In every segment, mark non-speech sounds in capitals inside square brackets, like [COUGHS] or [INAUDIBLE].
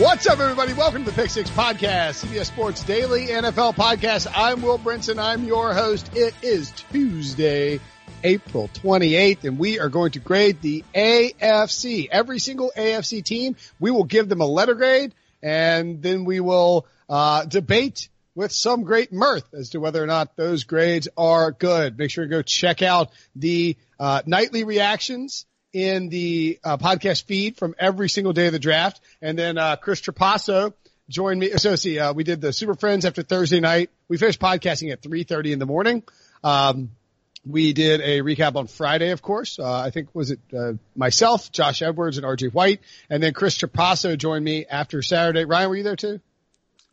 What's up, everybody? Welcome to the Pick Six Podcast, CBS Sports Daily NFL Podcast. I'm Will Brinson. I'm your host. It is Tuesday, April 28th, and we are going to grade the AFC. Every single AFC team, we will give them a letter grade, and then we will uh, debate with some great mirth as to whether or not those grades are good. Make sure to go check out the uh, nightly reactions in the uh, podcast feed from every single day of the draft. And then uh, Chris Trapasso joined me. So see, uh, we did the Super Friends after Thursday night. We finished podcasting at 3.30 in the morning. Um, we did a recap on Friday, of course. Uh, I think was it uh, myself, Josh Edwards, and RJ White, and then Chris Trapasso joined me after Saturday. Ryan, were you there too?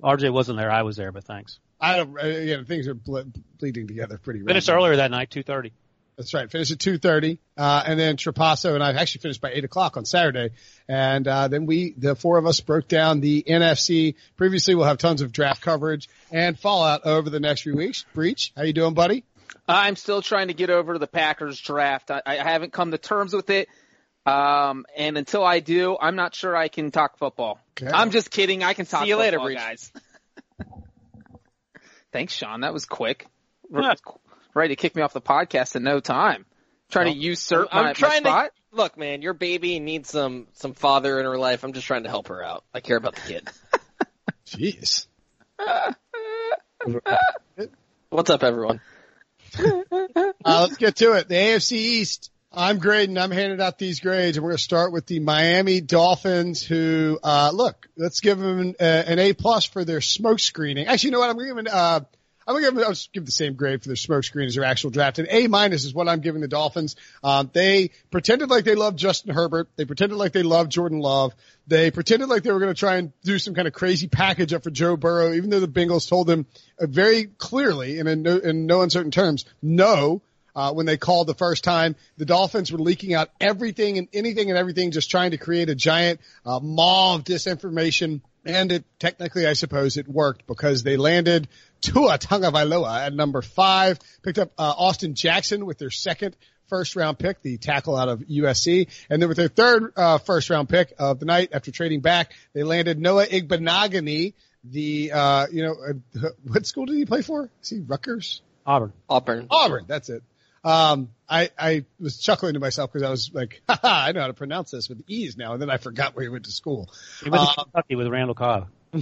RJ wasn't there. I was there, but thanks. I don't. Uh, yeah, things are ble- bleeding together pretty. Finished earlier that night, two thirty. That's right. Finished at 2.30. Uh, and then Trapasso and I actually finished by 8 o'clock on Saturday. And, uh, then we, the four of us broke down the NFC. Previously, we'll have tons of draft coverage and fallout over the next few weeks. Breech, how you doing, buddy? I'm still trying to get over the Packers draft. I, I haven't come to terms with it. Um, and until I do, I'm not sure I can talk football. Okay. I'm just kidding. I can talk See you later, Breech. guys. [LAUGHS] Thanks, Sean. That was quick. Yeah. Ready to kick me off the podcast in no time. Trying to usurp I'm my, trying my spot. to look, man. Your baby needs some some father in her life. I'm just trying to help her out. I care about the kid. [LAUGHS] Jeez. [LAUGHS] What's up, everyone? Uh, let's get to it. The AFC East. I'm grading. I'm handing out these grades, and we're going to start with the Miami Dolphins. Who, uh, look, let's give them an, uh, an A plus for their smoke screening. Actually, you know what? I'm going to give them. Uh, I'm to give. The same grade for their smoke screen as their actual draft. An A minus is what I'm giving the Dolphins. Um, they pretended like they loved Justin Herbert. They pretended like they loved Jordan Love. They pretended like they were going to try and do some kind of crazy package up for Joe Burrow, even though the Bengals told them uh, very clearly and in no, in no uncertain terms, no uh, when they called the first time. The Dolphins were leaking out everything and anything and everything, just trying to create a giant uh, maw of disinformation. And it technically, I suppose, it worked because they landed Tua Tagovailoa at number five, picked up uh, Austin Jackson with their second first round pick, the tackle out of USC, and then with their third uh, first round pick of the night after trading back, they landed Noah Igbinoghene. The uh, you know uh, what school did he play for? Is he Rutgers? Auburn. Auburn. Auburn. That's it. Um, I, I was chuckling to myself because I was like, [LAUGHS] Haha, I know how to pronounce this with ease now. And then I forgot where he went to school. He went to Uh, Kentucky with Randall Cobb. [LAUGHS]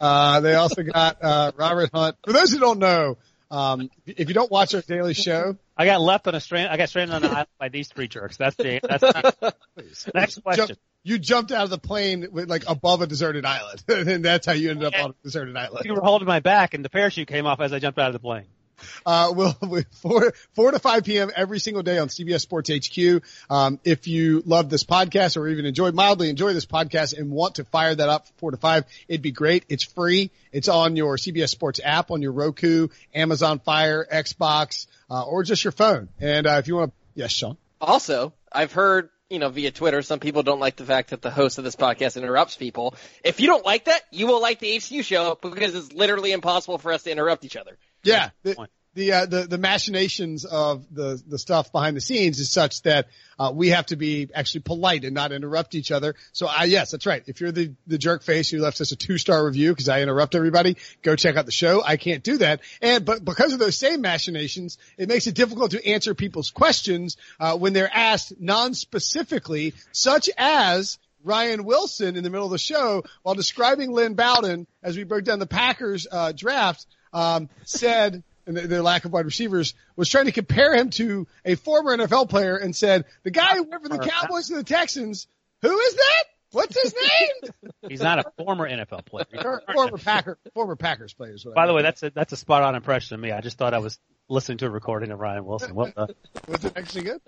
Uh, they also got, uh, Robert Hunt. For those who don't know, um, if you don't watch our daily show, I got left on a strand. I got stranded on an island by these three jerks. That's the that's the next question. jump, you jumped out of the plane with like above a deserted island. [LAUGHS] and that's how you ended up on a deserted island. You were holding my back, and the parachute came off as I jumped out of the plane. [LAUGHS] Uh, we'll, [LAUGHS] four, four to five p.m. every single day on CBS Sports HQ. Um, if you love this podcast or even enjoy, mildly enjoy this podcast and want to fire that up four to five, it'd be great. It's free. It's on your CBS Sports app on your Roku, Amazon Fire, Xbox, uh, or just your phone. And, uh, if you want to, yes, Sean. Also, I've heard, you know, via Twitter, some people don't like the fact that the host of this podcast interrupts people. If you don't like that, you will like the HQ show because it's literally impossible for us to interrupt each other. Yeah. The, the, uh, the, the machinations of the, the stuff behind the scenes is such that, uh, we have to be actually polite and not interrupt each other. So I, yes, that's right. If you're the, the jerk face who left us a two star review because I interrupt everybody, go check out the show. I can't do that. And, but because of those same machinations, it makes it difficult to answer people's questions, uh, when they're asked non-specifically, such as, Ryan Wilson in the middle of the show while describing Lynn Bowden as we broke down the Packers uh, draft um, said and their lack of wide receivers was trying to compare him to a former NFL player and said the guy who went from the Cowboys to the Texans. Who is that? What's his name? [LAUGHS] He's not a former NFL player. He's a Or- current former NFL. Packer, former Packers player. is what I By the way, that's a that's a spot on impression of me. I just thought I was listening to a recording of Ryan Wilson. What the? [LAUGHS] was it actually good?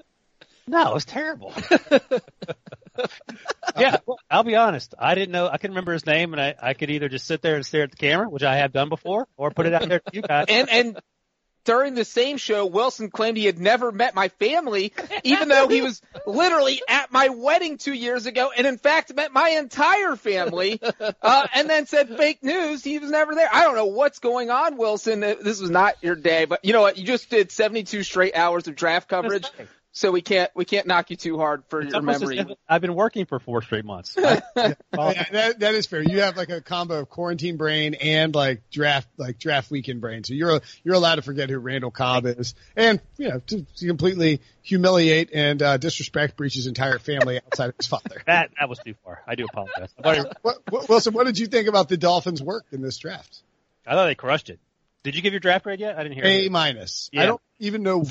No, it was terrible. [LAUGHS] yeah, well, I'll be honest. I didn't know. I couldn't remember his name, and I, I could either just sit there and stare at the camera, which I have done before, or put it out there to you guys. And and during the same show, Wilson claimed he had never met my family, even though he was literally at my wedding two years ago, and in fact met my entire family. Uh, and then said fake news. He was never there. I don't know what's going on, Wilson. This was not your day, but you know what? You just did 72 straight hours of draft coverage, so we can't we can't knock you too hard for It's your memory. if I've been working for four straight months. [LAUGHS] Yeah, that, that is fair. You have like a combo of quarantine brain and like draft, like draft weekend brain. So you're, you're allowed to forget who Randall Cobb is and, you know, to, to completely humiliate and, uh, disrespect Breech's entire family outside of his father. [LAUGHS] that that was too far. I do apologize. I thought, he- What, what, Wilson, what did you think about the Dolphins' work in this draft? I thought they crushed it. Did you give your draft grade yet? I didn't hear. A it. minus. Yeah. I don't even know.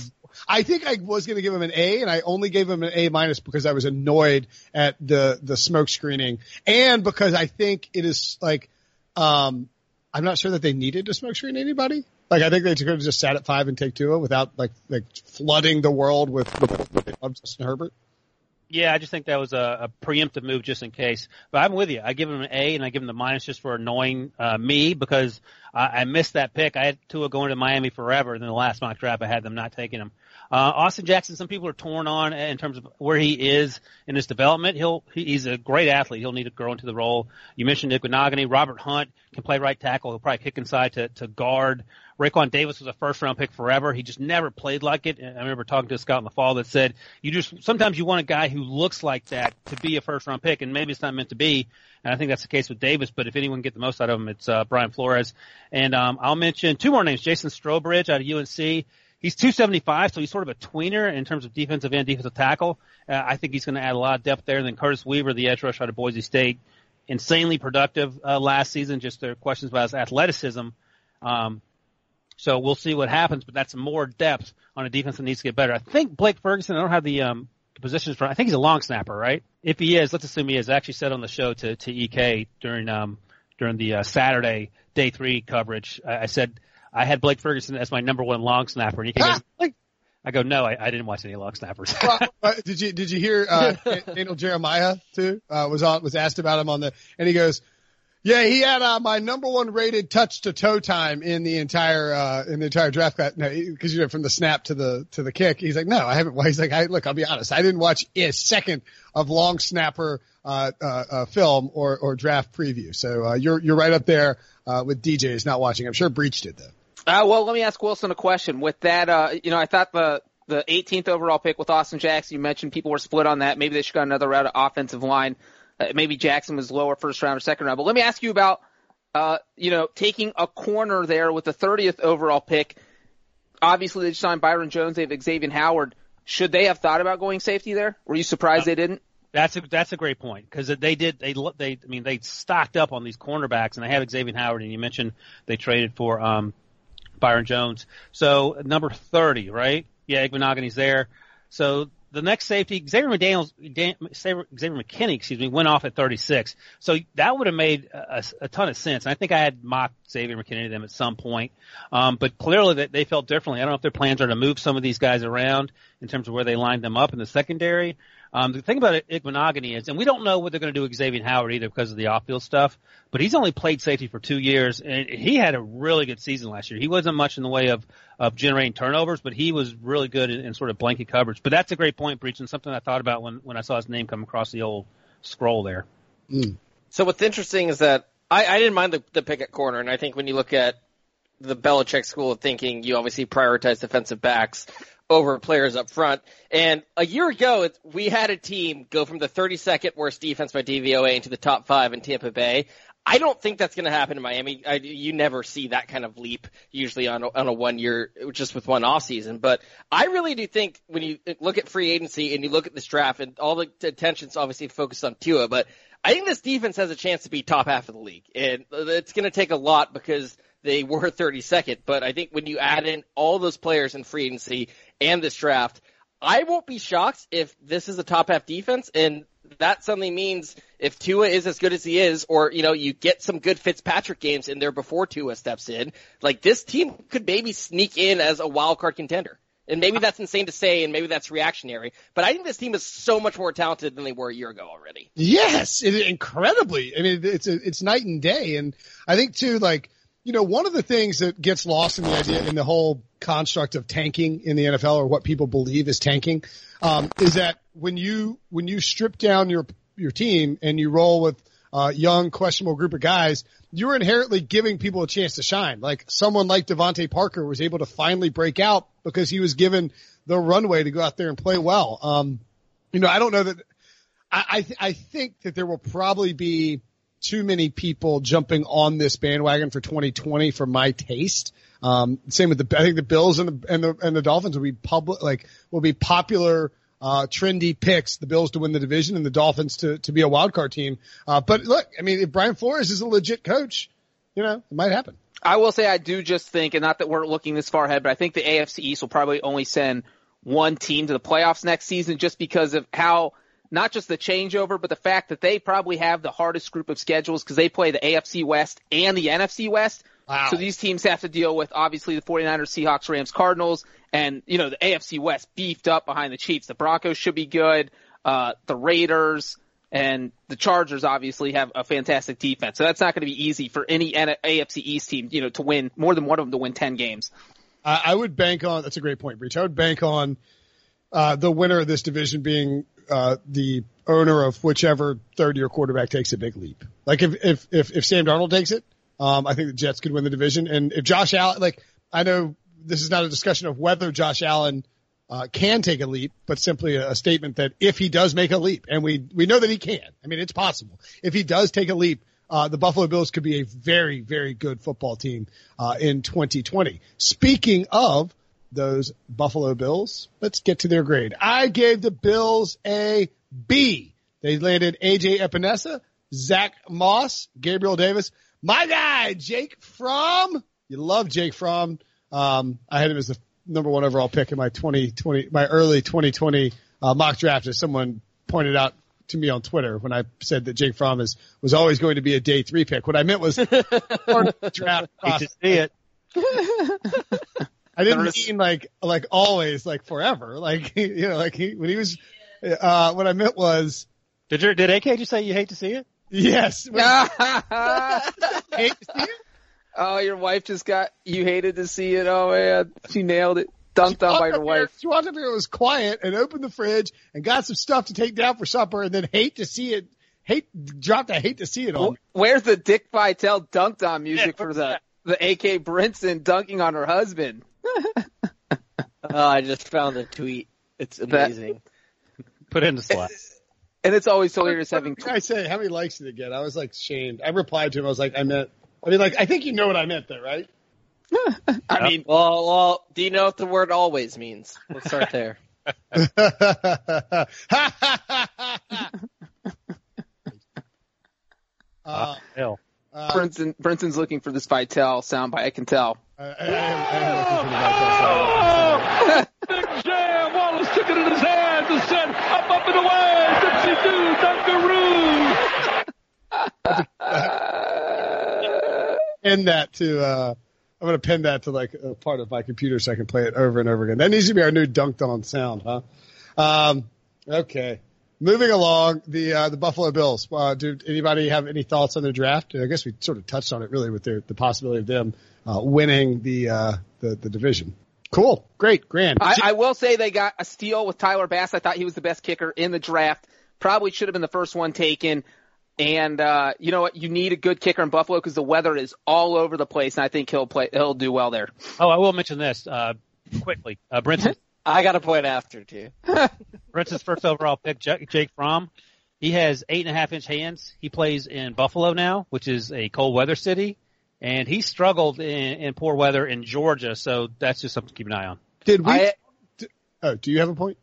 I think I was going to give him an A, and I only gave him an A minus because I was annoyed at the the smoke screening, and because I think it is like, um, I'm not sure that they needed to smoke screen anybody. Like I think they could have just sat at five and take two without like like flooding the world with with, with Justin Herbert. Yeah, I just think that was a, a preemptive move just in case. But I'm with you. I give him an A and I give him the minus just for annoying uh, me because I, I missed that pick. I had Tua going to Miami forever. And then the last mock draft, I had them not taking him. Uh, Austin Jackson, some people are torn on in terms of where he is in his development. He'll he, he's a great athlete. He'll need to grow into the role. You mentioned Iguanagany. Robert Hunt can play right tackle. He'll probably kick inside to to guard. Raekwon Davis was a first round pick forever. He just never played like it. And I remember talking to a scout in the fall that said, you just, sometimes you want a guy who looks like that to be a first round pick and maybe it's not meant to be. And I think that's the case with Davis, but if anyone get the most out of him, it's, uh, Brian Flores. And, um, I'll mention two more names. Jason Strowbridge out of UNC. He's 275, so he's sort of a tweener in terms of defensive end, defensive tackle. Uh, I think he's going to add a lot of depth there. And then Curtis Weaver, the edge rush out of Boise State, insanely productive, uh, last season. Just there are questions about his athleticism. Um, so we'll see what happens, but that's more depth on a defense that needs to get better. I think Blake Ferguson, I don't have the, um, the positions for, I think he's a long snapper, right? If he is, let's assume he is. I actually said on the show to, to EK during, um, during the uh, Saturday day three coverage, I, I said I had Blake Ferguson as my number one long snapper, and EK goes, like, I go, no, I, I didn't watch any long snappers. well, uh, did you did you hear uh, [LAUGHS] Daniel Jeremiah too? Uh, was on was asked about him on the and he goes, yeah, he had uh, my number one rated touch to toe time in the entire uh, in the entire draft class. No, because you know from the snap to the to the kick. He's like, no, I haven't. Well, [LAUGHS] he's like, I, look, I'll be honest, I didn't watch a second of long snapper uh, uh, uh, film or or draft preview. So uh, you're you're right up there uh, with DJ's not watching. I'm sure Breech did though. Uh, well, let me ask Wilson a question. With that, uh, you know, I thought the the 18th overall pick with Austin Jackson, you mentioned people were split on that. Maybe they should go another route of offensive line. Uh, maybe Jackson was lower first round or second round. But let me ask you about, uh, you know, taking a corner there with the 30th overall pick. Obviously, they just signed Byron Jones. They have Xavier Howard. Should they have thought about going safety there? Were you surprised they didn't? That's a that's a great point because they did they they I mean they stocked up on these cornerbacks and they have Xavier Howard and you mentioned they traded for um Byron Jones so number thirty right yeah Igbinoghene's there so the next safety Xavier McDaniels Dan, Xavier McKinney excuse me went off at thirty six so that would have made a, a ton of sense. And I think I had mocked Xavier McKinney to them at some point. Um, but clearly they, they felt differently. I don't know if their plans are to move some of these guys around in terms of where they lined them up in the secondary um, the thing about it, is, and we don't know what they're going to do with Xavier Howard either because of the off-field stuff, but he's only played safety for two years, and he had a really good season last year. He wasn't much in the way of, of generating turnovers, but he was really good in, in sort of blanket coverage. But that's a great point, Breech, and something I thought about when, when I saw his name come across the old scroll there. So what's interesting is that I, I didn't mind the, the pick at corner, and I think when you look at the Belichick school of thinking, you obviously prioritize defensive backs over players up front. And a year ago, we had a team go from the 32nd worst defense by DVOA into the top five in Tampa Bay. I don't think that's going to happen in Miami. I, you never see that kind of leap usually on a, on a one year, just with one off season. But I really do think when you look at free agency and you look at this draft and all the attention's obviously focused on Tua, but I think this defense has a chance to be top half of the league. And it's going to take a lot because they were 32nd. But I think when you add in all those players in free agency and this draft, I won't be shocked if this is a top half defense and that suddenly means if Tua is as good as he is, or you know, you get some good Fitzpatrick games in there before Tua steps in, like this team could maybe sneak in as a wild card contender. And maybe that's insane to say, and maybe that's reactionary, but I think this team is so much more talented than they were a year ago already. Yes, incredibly. I mean, it's it's night and day, and I think too, like you know, one of the things that gets lost in the idea in the whole construct of tanking in the NFL, or what people believe is tanking, um, is that when you when you strip down your your team and you roll with uh, young, questionable group of guys, you're inherently giving people a chance to shine. Like someone like DeVante Parker was able to finally break out because he was given the runway to go out there and play well. Um, you know, I don't know that I, I, th- I think that there will probably be too many people jumping on this bandwagon for 2020 for my taste. Um, same with the, I think the Bills and the, and the, and the Dolphins will be public, like, will be popular, uh, trendy picks, the Bills to win the division and the Dolphins to, to be a wild card team. Uh, but look, I mean, if Brian Flores is a legit coach, you know, it might happen. I will say I do just think, and not that we're looking this far ahead, but I think the AFC East will probably only send one team to the playoffs next season just because of how not just the changeover, but the fact that they probably have the hardest group of schedules because they play the AFC West and the NFC West. Wow. So these teams have to deal with obviously the 49ers, Seahawks, Rams, Cardinals, and you know the AFC West beefed up behind the Chiefs. The Broncos should be good. Uh, the Raiders and the Chargers obviously have a fantastic defense. So that's not going to be easy for any AFC East team, you know, to win more than one of them to win 10 games. I, I would bank on. That's a great point, Breech. I would bank on uh, the winner of this division being uh, the owner of whichever third year quarterback takes a big leap. Like if if if, if Sam Darnold takes it, um, I think the Jets could win the division. And if Josh Allen, like I know this is not a discussion of whether Josh Allen uh, can take a leap, but simply a, a, statement that if he does make a leap, and we we know that he can. I mean, it's possible. If he does take a leap, uh, the Buffalo Bills could be a very very good football team uh, in 2020. Speaking of those Buffalo Bills, let's get to their grade. I gave the Bills a B. They landed AJ Epenesa, Zach Moss, Gabriel Davis, my guy Jake Fromm. You love Jake Fromm. Um, I had him as the number one overall pick in my 2020, my early 2020 uh, mock draft, as someone pointed out to me on Twitter when I said that Jake Fromm is was always going to be a day three pick. What I meant was [LAUGHS] draft process. to see it. [LAUGHS] I didn't mean like like always, like forever. [LAUGHS] Like you know, like he, when he was. Uh, what I meant was. Did you did AK just say you hate to see it? Yes. [LAUGHS] hate to see it. Oh, your wife just got you hated to see it. Oh man, she nailed it. Dunked on by your wife. She walked up here, it was quiet, and opened the fridge and got some stuff to take down for supper, and then hate to see it. Hate dropped. I hate to see it on. Where's the Dick Vitale dunked on music yeah, for the the AK Brinson dunking on her husband? [LAUGHS] oh, I just found the tweet. It's amazing. Put in the Slack. [LAUGHS] And it's always hilarious having. Tw- I say, how many likes did it get? I was like shamed. I replied to him. I was like, I meant. I mean, like, I think you know what I meant there, right? [LAUGHS] I mean, well, well, do you know what the word always means? Let's start there. uh, hell. Uh, Brinson, Brinson's looking for this Vitale soundbite. I can tell. I, I, am, I am looking for the Vitale soundbite. Big jam! Wallace took it in his hands and said, "Up, up and away, Dipsy Doo, Dunkaroo." pin that to. uh I'm gonna pin that to like a part of my computer so I can play it over and over again. That needs to be our new dunked on sound, huh? Um, okay. Moving along, the uh, the Buffalo Bills. Uh, do anybody have any thoughts on their draft? I guess we sort of touched on it really with their, the possibility of them uh, winning the, uh, the the division. Cool, great, grand. I, I will say they got a steal with Tyler Bass. I thought he was the best kicker in the draft. Probably should have been the first one taken. And uh, you know what? You need a good kicker in Buffalo because the weather is all over the place, and I think he'll play. He'll do well there. Oh, I will mention this uh, quickly. Uh, Brinson I got a point after too. [LAUGHS] Brinson's first overall pick, Jake Fromm. He has eight and a half inch hands. He plays in Buffalo now, which is a cold weather city, and he struggled in, in poor weather in Georgia. So that's just something to keep an eye on. Did we? I, oh, do you have a point?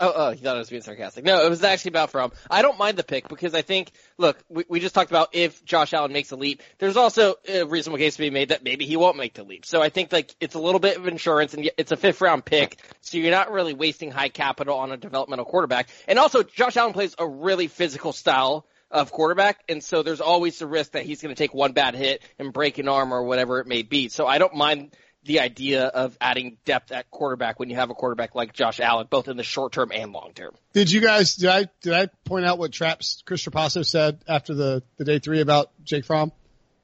Oh, oh, he thought I was being sarcastic. No, it was actually about Fromm. I don't mind the pick because I think, look, we, we just talked about if Josh Allen makes a leap. There's also a reasonable case to be made that maybe he won't make the leap. So I think like it's a little bit of insurance and it's a fifth round pick. So you're not really wasting high capital on a developmental quarterback. And also Josh Allen plays a really physical style of quarterback. And so there's always the risk that he's going to take one bad hit and break an arm or whatever it may be. So I don't mind the idea of adding depth at quarterback when you have a quarterback like Josh Allen, both in the short term and long term. Did you guys, did I, did I point out what Traps Chris Trapasso said after the, the day three about Jake Fromm?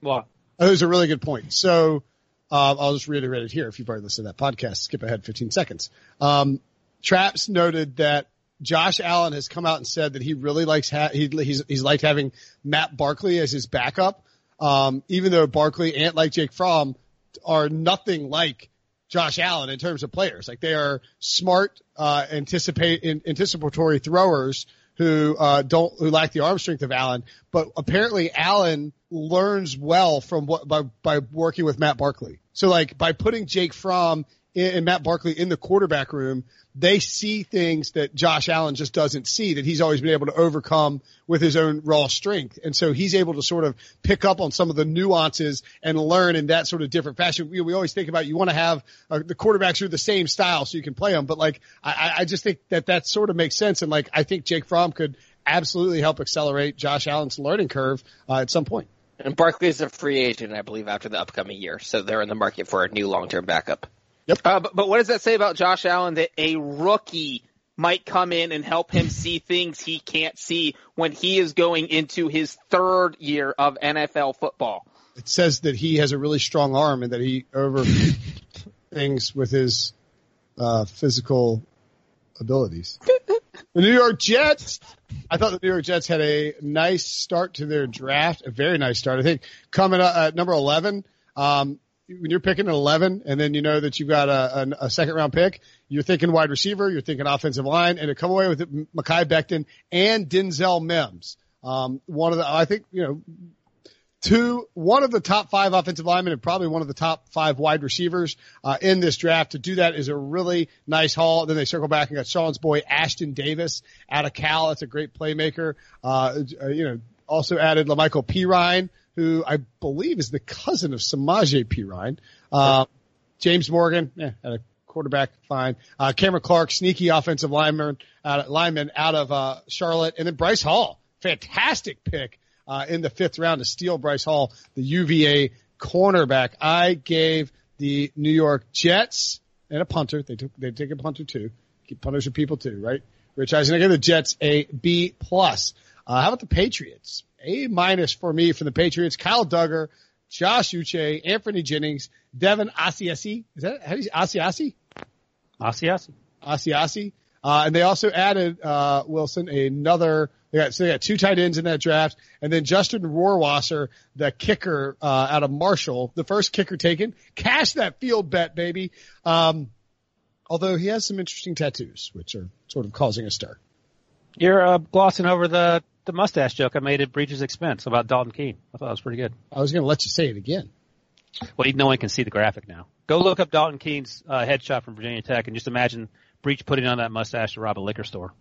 What? Oh, it was a really good point. So, uh, I'll just reiterate it here. If you've already listened to that podcast, skip ahead 15 seconds. Um, Traps noted that Josh Allen has come out and said that he really likes, ha- he, he's, he's liked having Matt Barkley as his backup. Um, even though Barkley and like Jake Fromm are nothing like Josh Allen in terms of players. Like they are smart, uh, anticipate, anticipatory throwers who, uh, don't, who lack the arm strength of Allen. But apparently Allen learns well from what, by, by working with Matt Barkley. So like by putting Jake Fromm and Matt Barkley in the quarterback room, they see things that Josh Allen just doesn't see that he's always been able to overcome with his own raw strength. And so he's able to sort of pick up on some of the nuances and learn in that sort of different fashion. We, we always think about you want to have uh, the quarterbacks are the same style so you can play them. But like, I, I just think that that sort of makes sense. And like, I think Jake Fromm could absolutely help accelerate Josh Allen's learning curve uh, at some point. And Barkley is a free agent, I believe, after the upcoming year. So they're in the market for a new long-term backup. Yep. Uh, but, but what does that say about Josh Allen that a rookie might come in and help him see things he can't see when he is going into his third year of NFL football? It says that he has a really strong arm and that he over [LAUGHS] things with his uh, physical abilities. the New York Jets. I thought the New York Jets had a nice start to their draft, a very nice start. I think coming up at number 11, um, when you're picking an 11 and then you know that you've got a, a, a, second round pick, you're thinking wide receiver, you're thinking offensive line, and to come away with it, Mekhi Becton and Denzel Mims. Um, one of the, I think, you know, two, one of the top five offensive linemen and probably one of the top five wide receivers, uh, in this draft. To do that is a really nice haul. Then they circle back and got Sean's boy, Ashtyn Davis out of Cal. That's a great playmaker. Uh, you know, also added La'Mical Perine who I believe is the cousin of Samaje Perine. Uh, James Morgan, yeah, a quarterback, fine. Uh, Cameron Clark, sneaky offensive lineman, uh, lineman out of, uh, Charlotte. And then Bryce Hall, fantastic pick, uh, in the fifth round to steal Bryce Hall, the UVA cornerback. I gave the New York Jets and a punter. They took, they take a punter too. Keep punters are people too, right? Rich Eisen. I give the Jets a B plus. Uh, how about the Patriots? A minus for me for the Patriots. Kyle Dugger, Josh Uche, Anthony Jennings, Devin Asiasi. Is that how do you say Asiasi? Asiasi. Asiasi. Uh, and they also added, uh, Wilson, another, they got, so they got two tight ends in that draft. And then Justin Rohrwasser, the kicker, uh, out of Marshall, the first kicker taken. Cash that field bet, baby. Um, although he has some interesting tattoos, which are sort of causing a stir. You're, uh, glossing over the the mustache joke I made at Breech's expense about Dalton Keene. I thought it was pretty good. I was going to let you say it again. Well, no one can see the graphic now. Go look up Dalton Keene's uh, headshot from Virginia Tech and just imagine Breech putting on that mustache to rob a liquor store.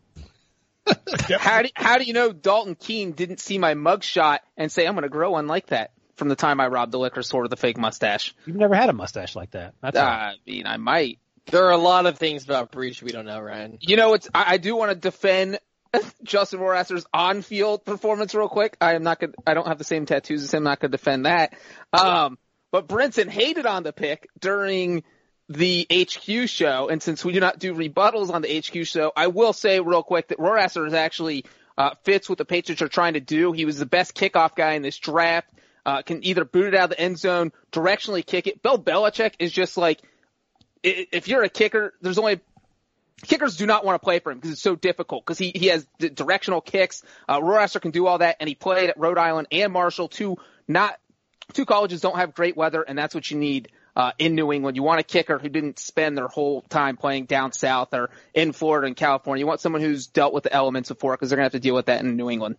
[LAUGHS] how do how do you know Dalton Keene didn't see my mugshot and say I'm going to grow one like that from the time I robbed the liquor store with a fake mustache? You've never had a mustache like that. That's uh, I mean, I might. There are a lot of things about Breech we don't know, Ryan. You know, it's I, I do want to defend [LAUGHS] Justin Rohrwasser's on-field performance real quick. I am not going I don't have the same tattoos as him. I'm not going to defend that. Um, but Brinson hated on the pick during the HQ show. And since we do not do rebuttals on the HQ show, I will say real quick that Rohrwasser is actually, uh, fits what the Patriots are trying to do. He was the best kickoff guy in this draft. Uh, can either boot it out of the end zone, directionally kick it. Bill Belichick is just like, if you're a kicker, there's only kickers do not want to play for him because it's so difficult because he, he has directional kicks. Uh, Rohrwasser can do all that and he played at Rhode Island and Marshall two not two colleges don't have great weather and that's what you need uh, in New England. You want a kicker who didn't spend their whole time playing down south or in Florida and California. You want someone who's dealt with the elements before because they're going to have to deal with that in New England.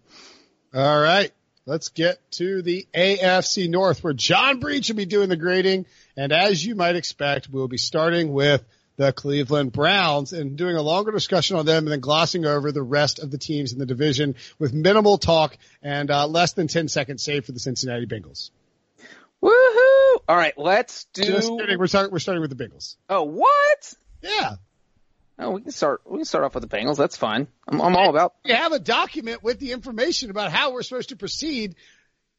All right. Let's get to the AFC North where John Breech will be doing the grading. And as you might expect, we'll be starting with the Cleveland Browns and doing a longer discussion on them and then glossing over the rest of the teams in the division with minimal talk and uh, less than 10 seconds saved for the Cincinnati Bengals. Woohoo! All right, let's do. Just kidding. We're starting, we're starting with the Bengals. Oh, what? Yeah. Oh, we can start. We can start off with the Bengals. That's fine. I'm, I'm all about. You have a document with the information about how we're supposed to proceed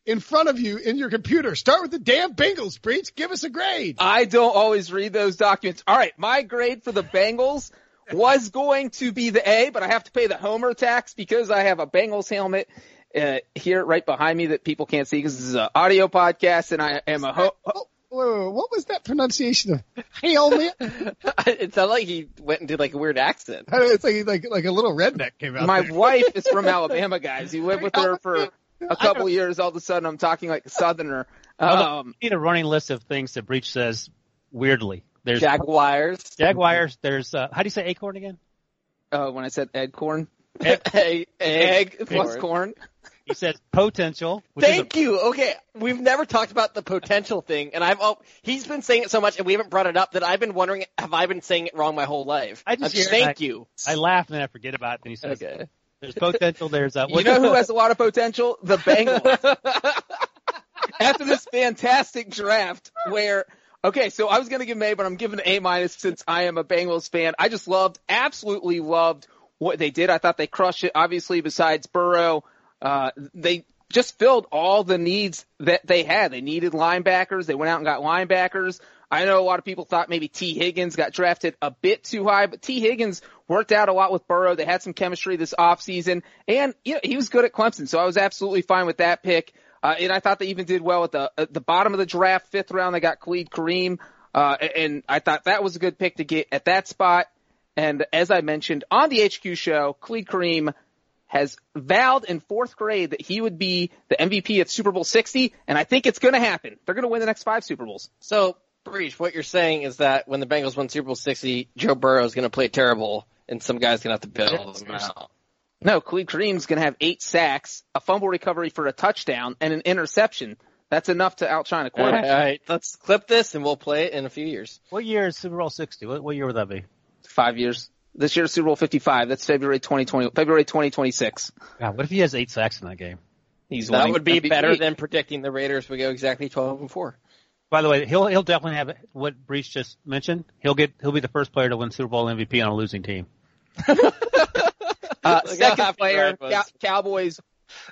in front of you in your computer. Start with the damn Bengals, Breech. Give us a grade. I don't always read those documents. All right, my grade for the Bengals was going to be the A, but I have to pay the Homer tax because I have a Bengals helmet uh, here right behind me that people can't see because this is an audio podcast, and I am a. Ho- Oh, what was that pronunciation of helmet? [LAUGHS] it sounded like he went and did like a weird accent. [LAUGHS] it's like like like a little redneck came out. my there. wife is from [LAUGHS] Alabama, guys. You lived with her for a couple years. All of a sudden, I'm talking like a Southerner. Um, need a running list of things that Breech says weirdly. There's Jaguars. Jaguars. There's uh, how do you say acorn again? uh, when I said Ed Corn, [LAUGHS] egg, egg plus corn. He says potential. Which is a- Thank you. Okay, we've never talked about the potential thing, and I've oh, he's been saying it so much, and we haven't brought it up that I've been wondering have I been saying it wrong my whole life? I just I'm- hear thank that. you. I laugh and then I forget about it. And he says, Okay. "There's potential. There's uh, You know who has a lot of potential? The Bengals. [LAUGHS] After this fantastic draft where okay, so I was gonna give an A, but I'm giving an A minus since I am a Bengals fan. I just loved, absolutely loved what they did. I thought they crushed it. Obviously, besides Burrow, uh, they just filled all the needs that they had. They needed linebackers. They went out and got linebackers. I know a lot of people thought maybe Tee Higgins got drafted a bit too high, but Tee Higgins worked out a lot with Burrow. They had some chemistry this offseason, and you know, he was good at Clemson, so I was absolutely fine with that pick. Uh, and I thought they even did well at the at the bottom of the draft, fifth round. They got Khalid Kareem, uh, and I thought that was a good pick to get at that spot. And as I mentioned on the HQ show, Khalid Kareem has vowed in fourth grade that he would be the MVP at Super Bowl 60, and I think it's going to happen. They're going to win the next five Super Bowls. So, Breech, what you're saying is that when the Bengals win Super Bowl 60, Joe Burrow is going to play terrible, and some guy's going to have to bail him out. No, Khalid Kareem's going to have eight sacks, a fumble recovery for a touchdown, and an interception. That's enough to outshine a All right, quarterback. all right, let's clip this and we'll play it in a few years. What year is Super Bowl 60? What, what year would that be? Five years. This year's Super Bowl 55. That's February 2020, February 2026. God, what if he has eight sacks in that game? He's That winning would be MVP. better than predicting the Raiders would go exactly 12 and 4. By the way, he'll he'll definitely have what Breech just mentioned. He'll get he'll be the first player to win Super Bowl MVP on a losing team. [LAUGHS] Uh, second player, Cow- Cowboys,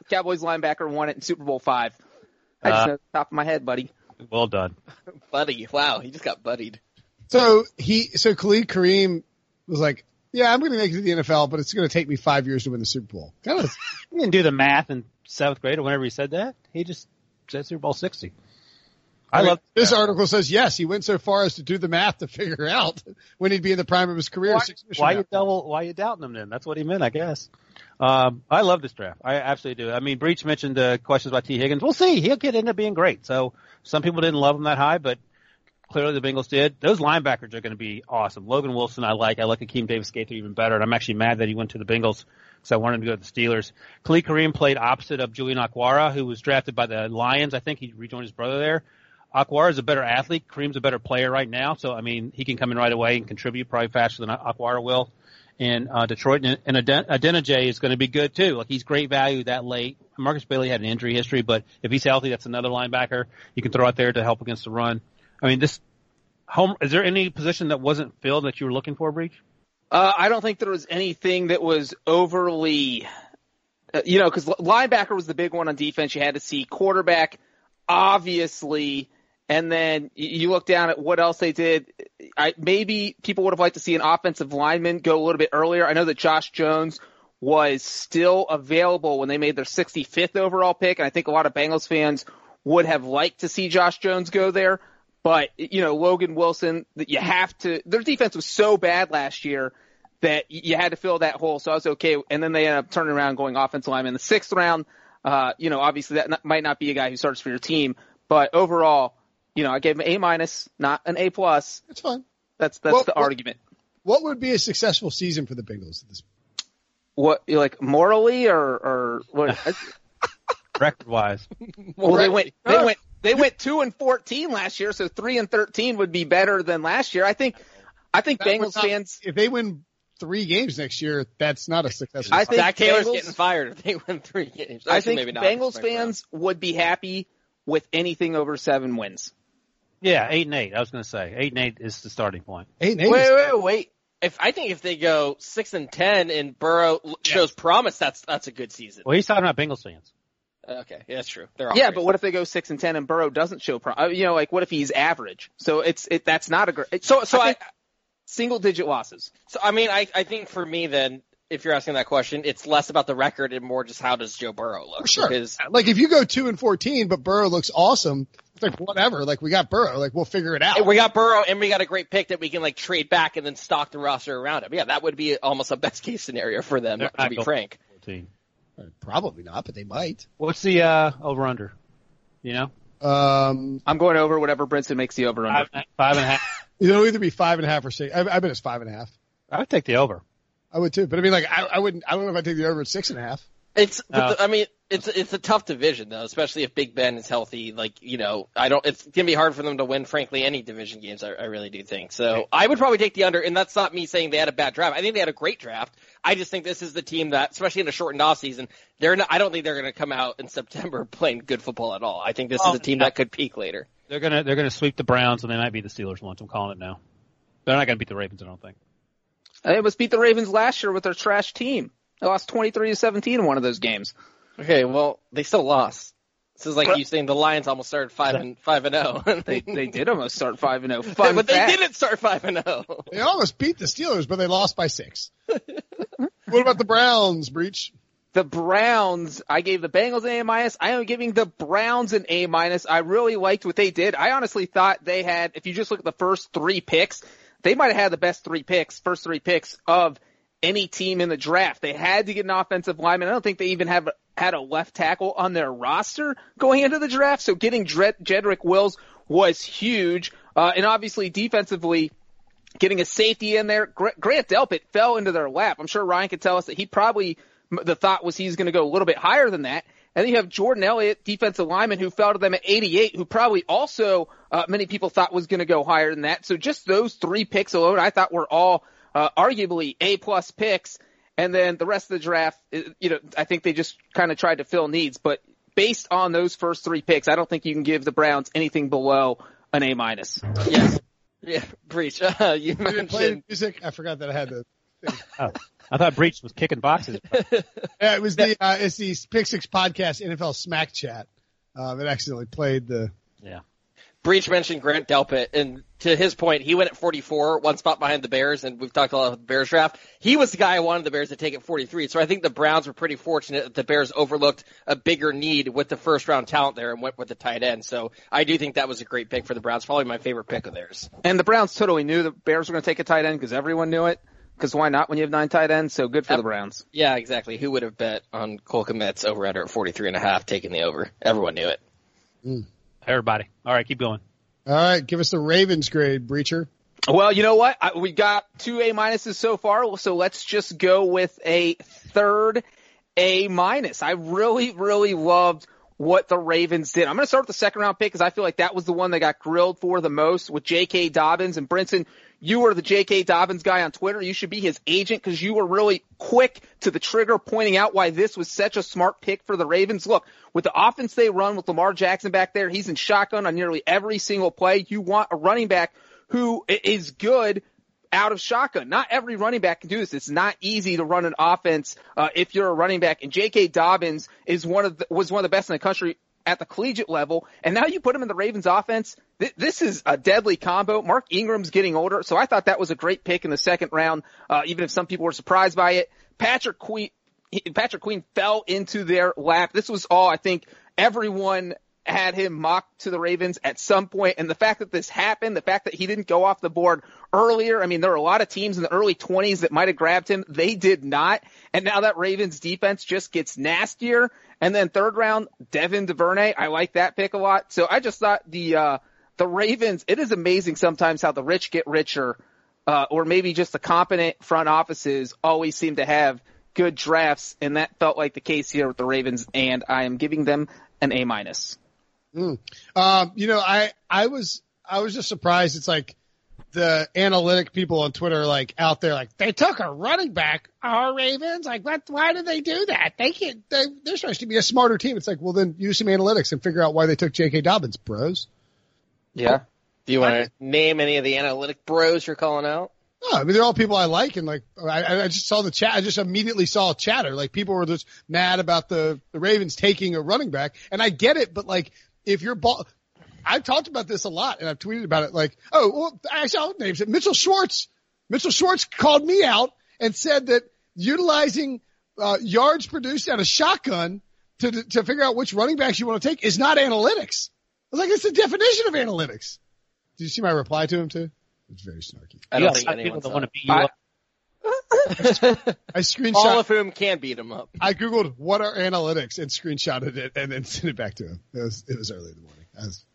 Cowboys linebacker won it in Super Bowl five. I just Uh, know the top of my head, buddy. Well done. [LAUGHS] Buddy, wow, he just got buddied. So he, so Khalid Kareem was like, yeah, I'm going to make it to the NFL, but it's going to take me five years to win the Super Bowl. Kind of, [LAUGHS] He didn't do the math in seventh grade or whenever he said that. He just said Super Bowl 60. I love this article says yes, he went so far as to do the math to [LAUGHS] figure out when he'd be in the prime of his career. why, why you double why you doubting him then? That's what he meant, I guess. Um, I love this draft. I absolutely do. I mean, Breech mentioned uh, questions about Tee Higgins. We'll see. He'll get end up being great. So some people didn't love him that high, but clearly the Bengals did. Those linebackers are going to be awesome. Logan Wilson, I like. I like Akeem Davis Gaither even better, and I'm actually mad that he went to the Bengals because I wanted him to go to the Steelers. Khalid Kareem played opposite of Julian Okwara, who was drafted by the Lions. I think he rejoined his brother there. Okwara is a better athlete. Kareem's a better player right now, so I mean he can come in right away and contribute probably faster than Okwara will. In uh, Detroit, and, and Aden- Adeniji is going to be good too. Like he's great value that late. Markus Bailey had an injury history, but if he's healthy, that's another linebacker you can throw out there to help against the run. I mean, this home. Is there any position that wasn't filled that you were looking for, Breech? Uh, I don't think there was anything that was overly, uh, you know, because linebacker was the big one on defense. You had to see quarterback, obviously, and then you look down at what else they did. I maybe people would have liked to see an offensive lineman go a little bit earlier. I know that Josh Jones was still available when they made their 65th overall pick, and I think a lot of Bengals fans would have liked to see Josh Jones go there. But you know, Logan Wilson, you have to. Their defense was so bad last year that you had to fill that hole. So I was okay. And then they ended up turning around going offensive lineman in the sixth round. Uh, you know, obviously that might not be a guy who starts for your team, but overall, you know, I gave him A minus, not an A plus. That's fine. That's that's Well, the well- argument. What would be a successful season for the Bengals at this point? What like morally or or what? [LAUGHS] Record wise, well, they went they went they went two and fourteen last year, so three and thirteen would be better than last year. I think I think That Bengals not- fans. if they win three games next year, that's not a successful. I think Zac Taylor's Bengals- getting fired if they win three games. I think maybe not. Bengals Right around. fans would be happy with anything over seven wins. Yeah, eight and eight. I was going to say eight and eight is the starting point. eight and eight. Wait, is- wait, wait. If I think if they go six and ten and Burrow l- shows promise, that's that's a good season. Well, he's talking about Bengals fans. Okay, yeah, that's true. They're all Yeah, great. but what if they go six and ten and Burrow doesn't show prom? uh, You know, like what if he's average? So it's it that's not a great. So, so I, think single digit losses. so I mean, I, I think for me then, if you're asking that question, it's less about the record and more just how does Joe Burrow look? Sure. Because Like if you go two and fourteen, but Burrow looks awesome, it's like whatever. Like we got Burrow, like we'll figure it out. we got Burrow and we got a great pick that we can like trade back and then stock the roster around him. Yeah, that would be almost a best case scenario for them, They're to be frank. 14. Probably not, but they might. What's the uh, over under? You know, Um, I'm going over whatever Brinson makes the over under. five, five and a half. [LAUGHS] it'll either be five and a half or six. I, I bet it's five and a half. I would take the over. I would too, but I mean, like I, I wouldn't. I don't know if I take the over at six and a half. It's, but No. the, I mean, it's it's a tough division though, especially if Big Ben is healthy. Like you know, I don't. It's gonna be hard for them to win, frankly, any division games. I, I really do think so. I would probably take the under, and that's not me saying they had a bad draft. I think they had a great draft. I just think this is the team that, especially in a shortened off season, they're not. I don't think they're gonna come out in September [LAUGHS] playing good football at all. I think this Oh, is a oh, team no. that could peak later. They're gonna they're gonna sweep the Browns and they might beat the Steelers once. I'm calling it now. They're not gonna beat the Ravens. I don't think. They must beat the Ravens last year with their trash team. They lost 23 to 17 in one of those games. Okay, well, they still lost. This is like But- you saying the Lions almost started five and five and zero. They they [LAUGHS] did almost start five and oh. zero. Fun but they didn't start five and oh. zero. They almost beat the Steelers, but they lost by six. what about the Browns, Breech? the Browns, I gave the Bengals an A minus. I am giving the Browns an A minus. I really liked what they did. I honestly thought they had, if you just look at the first three picks, they might have had the best three picks, first three picks of any team in the draft. They had to get an offensive lineman. I don't think they even have had a left tackle on their roster going into the draft. So getting Dred- Jedrick Wills was huge. Uh, and obviously defensively, getting a safety in there. Gra- Grant Delpit fell into their lap. I'm sure Ryan could tell us that he probably, the thought was he's going to go a little bit higher than that. And then you have Jordan Elliott, defensive lineman, who fell to them at 88, who probably also uh, many people thought was going to go higher than that. So just those three picks alone, I thought were all uh, arguably A plus picks. And then the rest of the draft, uh, you know, I think they just kind of tried to fill needs. But based on those first three picks, I don't think you can give the Browns anything below an A minus. Yes. Yeah, Breech. Uh, [LAUGHS] you Did it play mentioned music? I forgot that I had the. [LAUGHS] Oh, I thought Breech was kicking boxes. [LAUGHS] Yeah, it was the uh, it's the Pick Six podcast NFL Smack Chat. Um, it accidentally played the. yeah. Breech mentioned Grant Delpit, and to his point, he went at 44, one spot behind the Bears, and we've talked a lot about the Bears draft. He was the guy who wanted the Bears to take at 43, so I think the Browns were pretty fortunate that the Bears overlooked a bigger need with the first round talent there and went with the tight end. So I do think that was a great pick for the Browns, probably my favorite pick of theirs. And the Browns totally knew the Bears were going to take a tight end because everyone knew it. Because why not when you have nine tight ends? So good for Yep. the Browns. Yeah, exactly. Who would have bet on Cole Kmet's over under at 43 and a half, taking the over? Everyone knew it. Hmm. Everybody. All right, keep going. All right, give us the Ravens grade, Breacher. Well, you know what? I, we got two A minuses so far, so let's just go with a third A minus. I really, really loved what the Ravens did. I'm going to start with the second round pick because I feel like that was the one that got grilled for the most with J.K. Dobbins and Brinson. You were the J.K. Dobbins guy on Twitter. You should be his agent because you were really quick to the trigger pointing out why this was such a smart pick for the Ravens. Look, with the offense they run with Lamar Jackson back there, he's in shotgun on nearly every single play. You want a running back who is good out of shotgun. Not every running back can do this. It's not easy to run an offense uh, if you're a running back. And J.K. Dobbins is one of the, was one of the best in the country at the collegiate level. And now you put him in the Ravens offense. Th- this is a deadly combo. Mark Ingram's getting older, so I thought that was a great pick in the second round. Uh, even if some people were surprised by it, Patrick Queen. Patrick Queen fell into their lap. This was all I think everyone had him mocked to the Ravens at some point, and the fact that this happened, the fact that he didn't go off the board earlier, I mean, there were a lot of teams in the early 20s that might have grabbed him. They did not, and now that Ravens defense just gets nastier. And then third round, Devin DuVernay, I like that pick a lot. So I just thought the uh, the Ravens. It is amazing sometimes how the rich get richer, uh, or maybe just the competent front offices always seem to have good drafts, and that felt like the case here with the Ravens. And I am giving them an A minus. Um, you know, I I was I was just surprised. It's like the analytic people on Twitter are like out there like they took a running back. Our Ravens, like what? Why did they do that? They can't. They, they're supposed to be a smarter team. It's like, well, then use some analytics and figure out why they took J.K. Dobbins, bros. Yeah. Do you want to name any of the analytic bros you're calling out? No, I mean they're all people I like, and like I, I just saw the chat. I just immediately saw chatter. Like people were just mad about the the Ravens taking a running back, and I get it. But like if you're ball, I've talked about this a lot, and I've tweeted about it. Like, oh, well, actually, I'll name it. Mitchell Schwartz. Mitchell Schwartz called me out and said that utilizing uh, yards produced out of shotgun to to figure out which running backs you want to take is not analytics. I was like, it's the definition of analytics. Did you see my reply to him too? It's very snarky. I don't You think got people anyone want to beat you I- up. [LAUGHS] I screenshot. All of whom can beat him up. I googled what are analytics and screenshotted it and then [LAUGHS] sent it back to him. It was it was early in the morning. I was,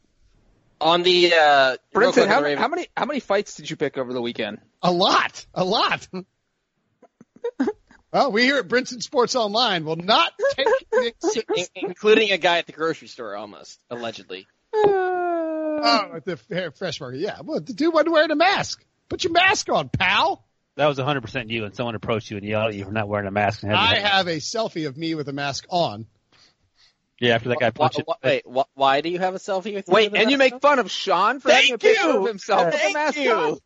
On the uh, real quick Brinson, how, how many how many fights did you pick over the weekend? a lot, a lot. [LAUGHS] well, we here at Brinson Sports Online will not take [LAUGHS] it in- including a guy at the grocery store, almost allegedly. Oh, at the fair- fresh market. Yeah, well, the dude wasn't wearing a mask. Put your mask on, pal. That was 100% you, and someone approached you and yelled at you for not wearing a mask. And I have a selfie of me with a mask on. Yeah, after that guy Why, punched you. why, wait, why, why do you have a selfie with? Wait, and you that make fun of Sean for having a picture you. of himself with a mask you. on?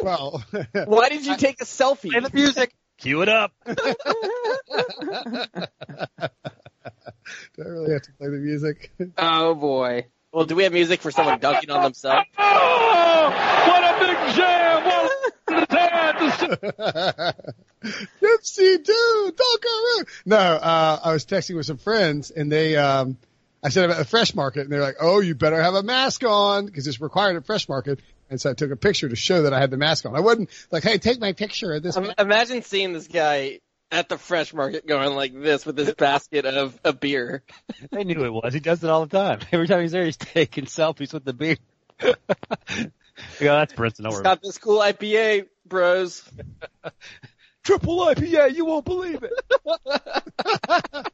Well. [LAUGHS] Why did you take a selfie? Play the music. Cue it up. [LAUGHS] [LAUGHS] do I really have to play the music? Oh boy. Well, do we have music for someone dunking on themselves? Oh, what a big jam! Wallace in his hands. [LAUGHS] Gypsy dude, Dunkaroo. No, uh, I was texting with some friends and they, um, I said about the fresh market and they're like, oh, you better have a mask on because it's required at fresh market. And so I took a picture to show that I had the mask on. I wasn't like, hey, take my picture of this. Um, Imagine seeing this guy at the fresh market going like this with this [LAUGHS] basket of a beer. They knew it was. He does it all the time. [LAUGHS] Every time he's there, he's taking selfies with the beer. yeah, that's Brinson. Don't He's worry. got this cool IPA, bros. [LAUGHS] Triple IPA. You won't believe it. [LAUGHS]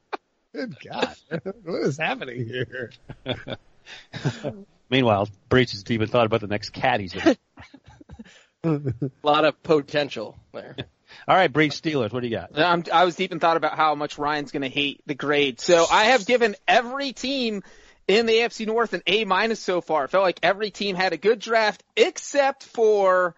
Good God. what is happening here? [LAUGHS] Meanwhile, Breech has even thought about the next cat he's in. A lot of potential there. All right, Breech Steelers. What do you got? I'm, I was deep in thought about how much Ryan's going to hate the grade. So I have given every team in the AFC North an A minus so far. I felt like every team had a good draft except for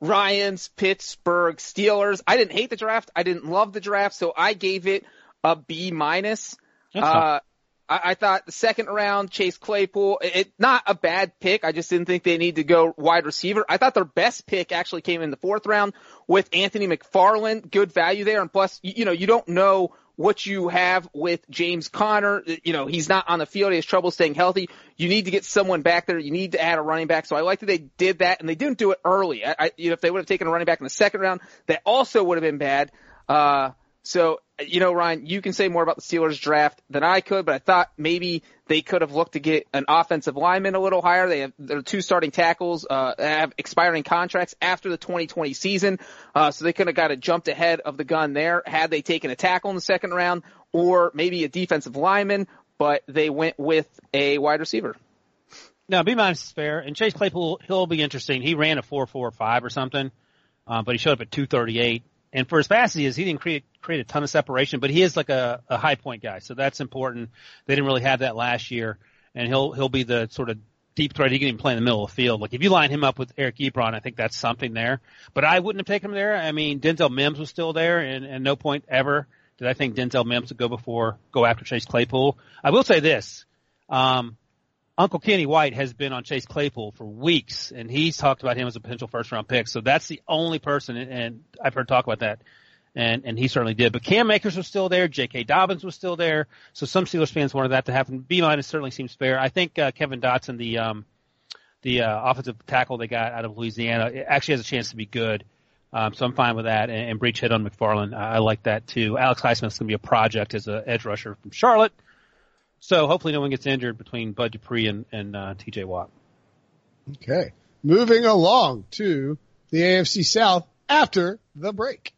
Ryan's Pittsburgh Steelers. I didn't hate the draft. I didn't love the draft, so I gave it a B minus. Uh, I, I thought the second round, Chase Claypool, it, it- not a bad pick. I just didn't think they need to go wide receiver. I thought their best pick actually came in the fourth round with Anthony McFarland. Good value there. And plus, you, you know, you don't know what you have with James Conner. You know, he's not on the field. He has trouble staying healthy. You need to get someone back there. You need to add a running back. So I like that they did that and they didn't do it early. I, I you know, if they would have taken a running back in the second round, that also would have been bad. Uh, so, you know, Ryan, you can say more about the Steelers draft than I could, but I thought maybe they could have looked to get an offensive lineman a little higher. They have their two starting tackles, uh, have expiring contracts after the 2020 season. Uh, so they could have got a jumped ahead of the gun there had they taken a tackle in the second round or maybe a defensive lineman, but they went with a wide receiver. No, B minus is fair. And Chase Claypool, he'll be interesting. He ran a four four five or something, um, but he showed up at two thirty eight. And for as fast as he is, he didn't create create a ton of separation, but he is like a, a high point guy, so that's important. They didn't really have that last year, and he'll he'll be the sort of deep threat. He can even play in the middle of the field. Like if you line him up with Eric Ebron, I think that's something there. But I wouldn't have taken him there. I mean, Denzel Mims was still there, and, and no point ever did I think Denzel Mims would go before go after Chase Claypool. I will say this. Um, Uncle Kenny White has been on Chase Claypool for weeks, and he's talked about him as a potential first round pick. So that's the only person, and I've heard talk about that, and and he certainly did. But Cam Akers was still there, J.K. Dobbins was still there, so some Steelers fans wanted that to happen. B minus certainly seems fair. I think uh, Kevin Dotson, the um, the uh, offensive tackle they got out of Louisiana, actually has a chance to be good. Um, so I'm fine with that. And, and Breech hit on McFarland. I, I like that too. Alex Highsmith's going to be a project as an edge rusher from Charlotte. So hopefully no one gets injured between Bud Dupree and, and uh, TJ Watt. Okay. Moving along to the AFC South after the break.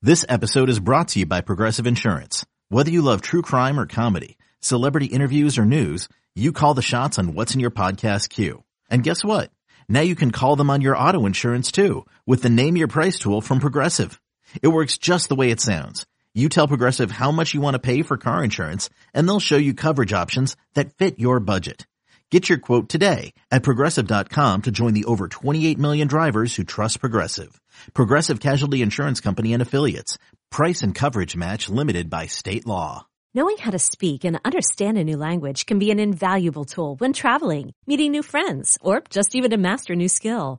This episode is brought to you by Progressive Insurance. Whether you love true crime or comedy, celebrity interviews or news, you call the shots on what's in your podcast queue. And guess what? Now you can call them on your auto insurance too with the Name Your Price tool from Progressive. It works just the way it sounds. You tell Progressive how much you want to pay for car insurance and they'll show you coverage options that fit your budget. Get your quote today at progressive.com to join the over 28 million drivers who trust Progressive. Progressive Casualty Insurance Company and Affiliates. Price and coverage match limited by state law. Knowing how to speak and understand a new language can be an invaluable tool when traveling, meeting new friends, or just even to master a new skill.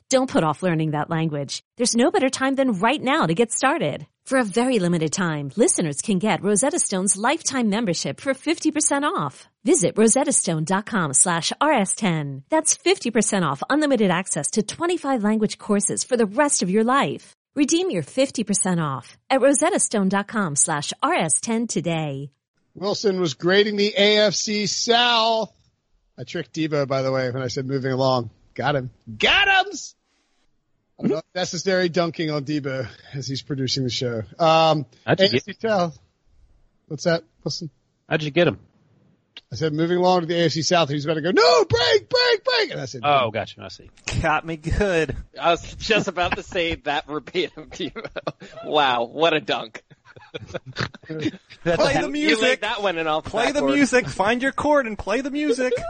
Don't put off learning that language. There's no better time than right now to get started. For a very limited time, listeners can get Rosetta Stone's lifetime membership for 50% off. Visit rosettastone.com slash rs10. That's 50% off unlimited access to 25 language courses for the rest of your life. Redeem your 50% off at rosettastone.com slash rs10 today. Wilson was grading the AFC South. I tricked Debo, by the way, when I said moving along. Got him. Got him! I'm not necessary dunking on Debo as he's producing the show. Um, How'd you get- South. What's that? Listen. How'd you get him? I said moving along to the AFC South. He's about to go, no, break, break, break. And I said, Oh, gotcha. I see. Got me good. I was just about to say that verbatim to you. wow, what a dunk. Play the You music. laid that one in off Play the music. Find your chord and play the music. [LAUGHS]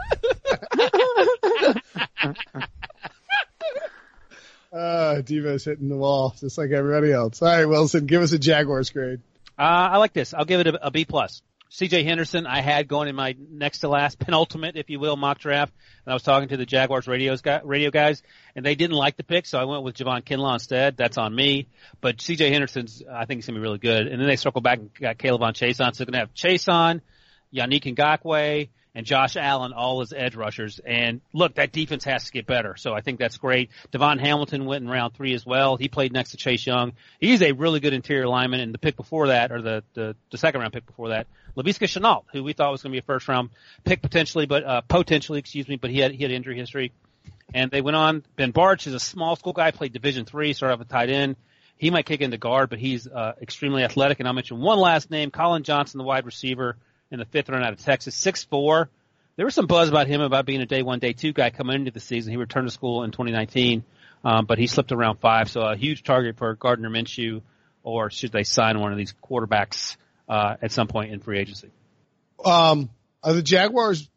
uh, Debo's hitting the wall just like everybody else. All right, Wilson, give us a Jaguars grade. Uh, I like this. I'll give it a, a B plus. CJ Henderson, I had going in my next to last [LAUGHS] penultimate, if you will, mock draft. And I was talking to the Jaguars radios guy, radio guys, and they didn't like the pick, so I went with Javon Kinlaw instead. That's on me. But CJ Henderson's, I think he's gonna be really good. And then they circle back and got K'Lavon Chaisson, so they're gonna have Chaisson, Yannick Ngakoue, and Josh Allen, all his edge rushers. And look, that defense has to get better. So I think that's great. Davon Hamilton went in round three as well. He played next to Chase Young. He's a really good interior lineman. And the pick before that, or the, the, the second round pick before that, Laviska Shenault, who we thought was going to be a first round pick potentially, but, uh, potentially, excuse me, but he had, he had injury history. And they went on. Ben Bartch is a small school guy, played Division three, started off a tight end. He might kick into guard, but he's uh, extremely athletic. And I'll mention one last name, Collin Johnson, the wide receiver in the fifth round out of Texas, six four. There was some buzz about him about being a day one, day two guy coming into the season. He returned to school in 2019, um, but he slipped around five. So a huge target for Gardner Minshew, or should they sign one of these quarterbacks uh, at some point in free agency? Um, are the Jaguars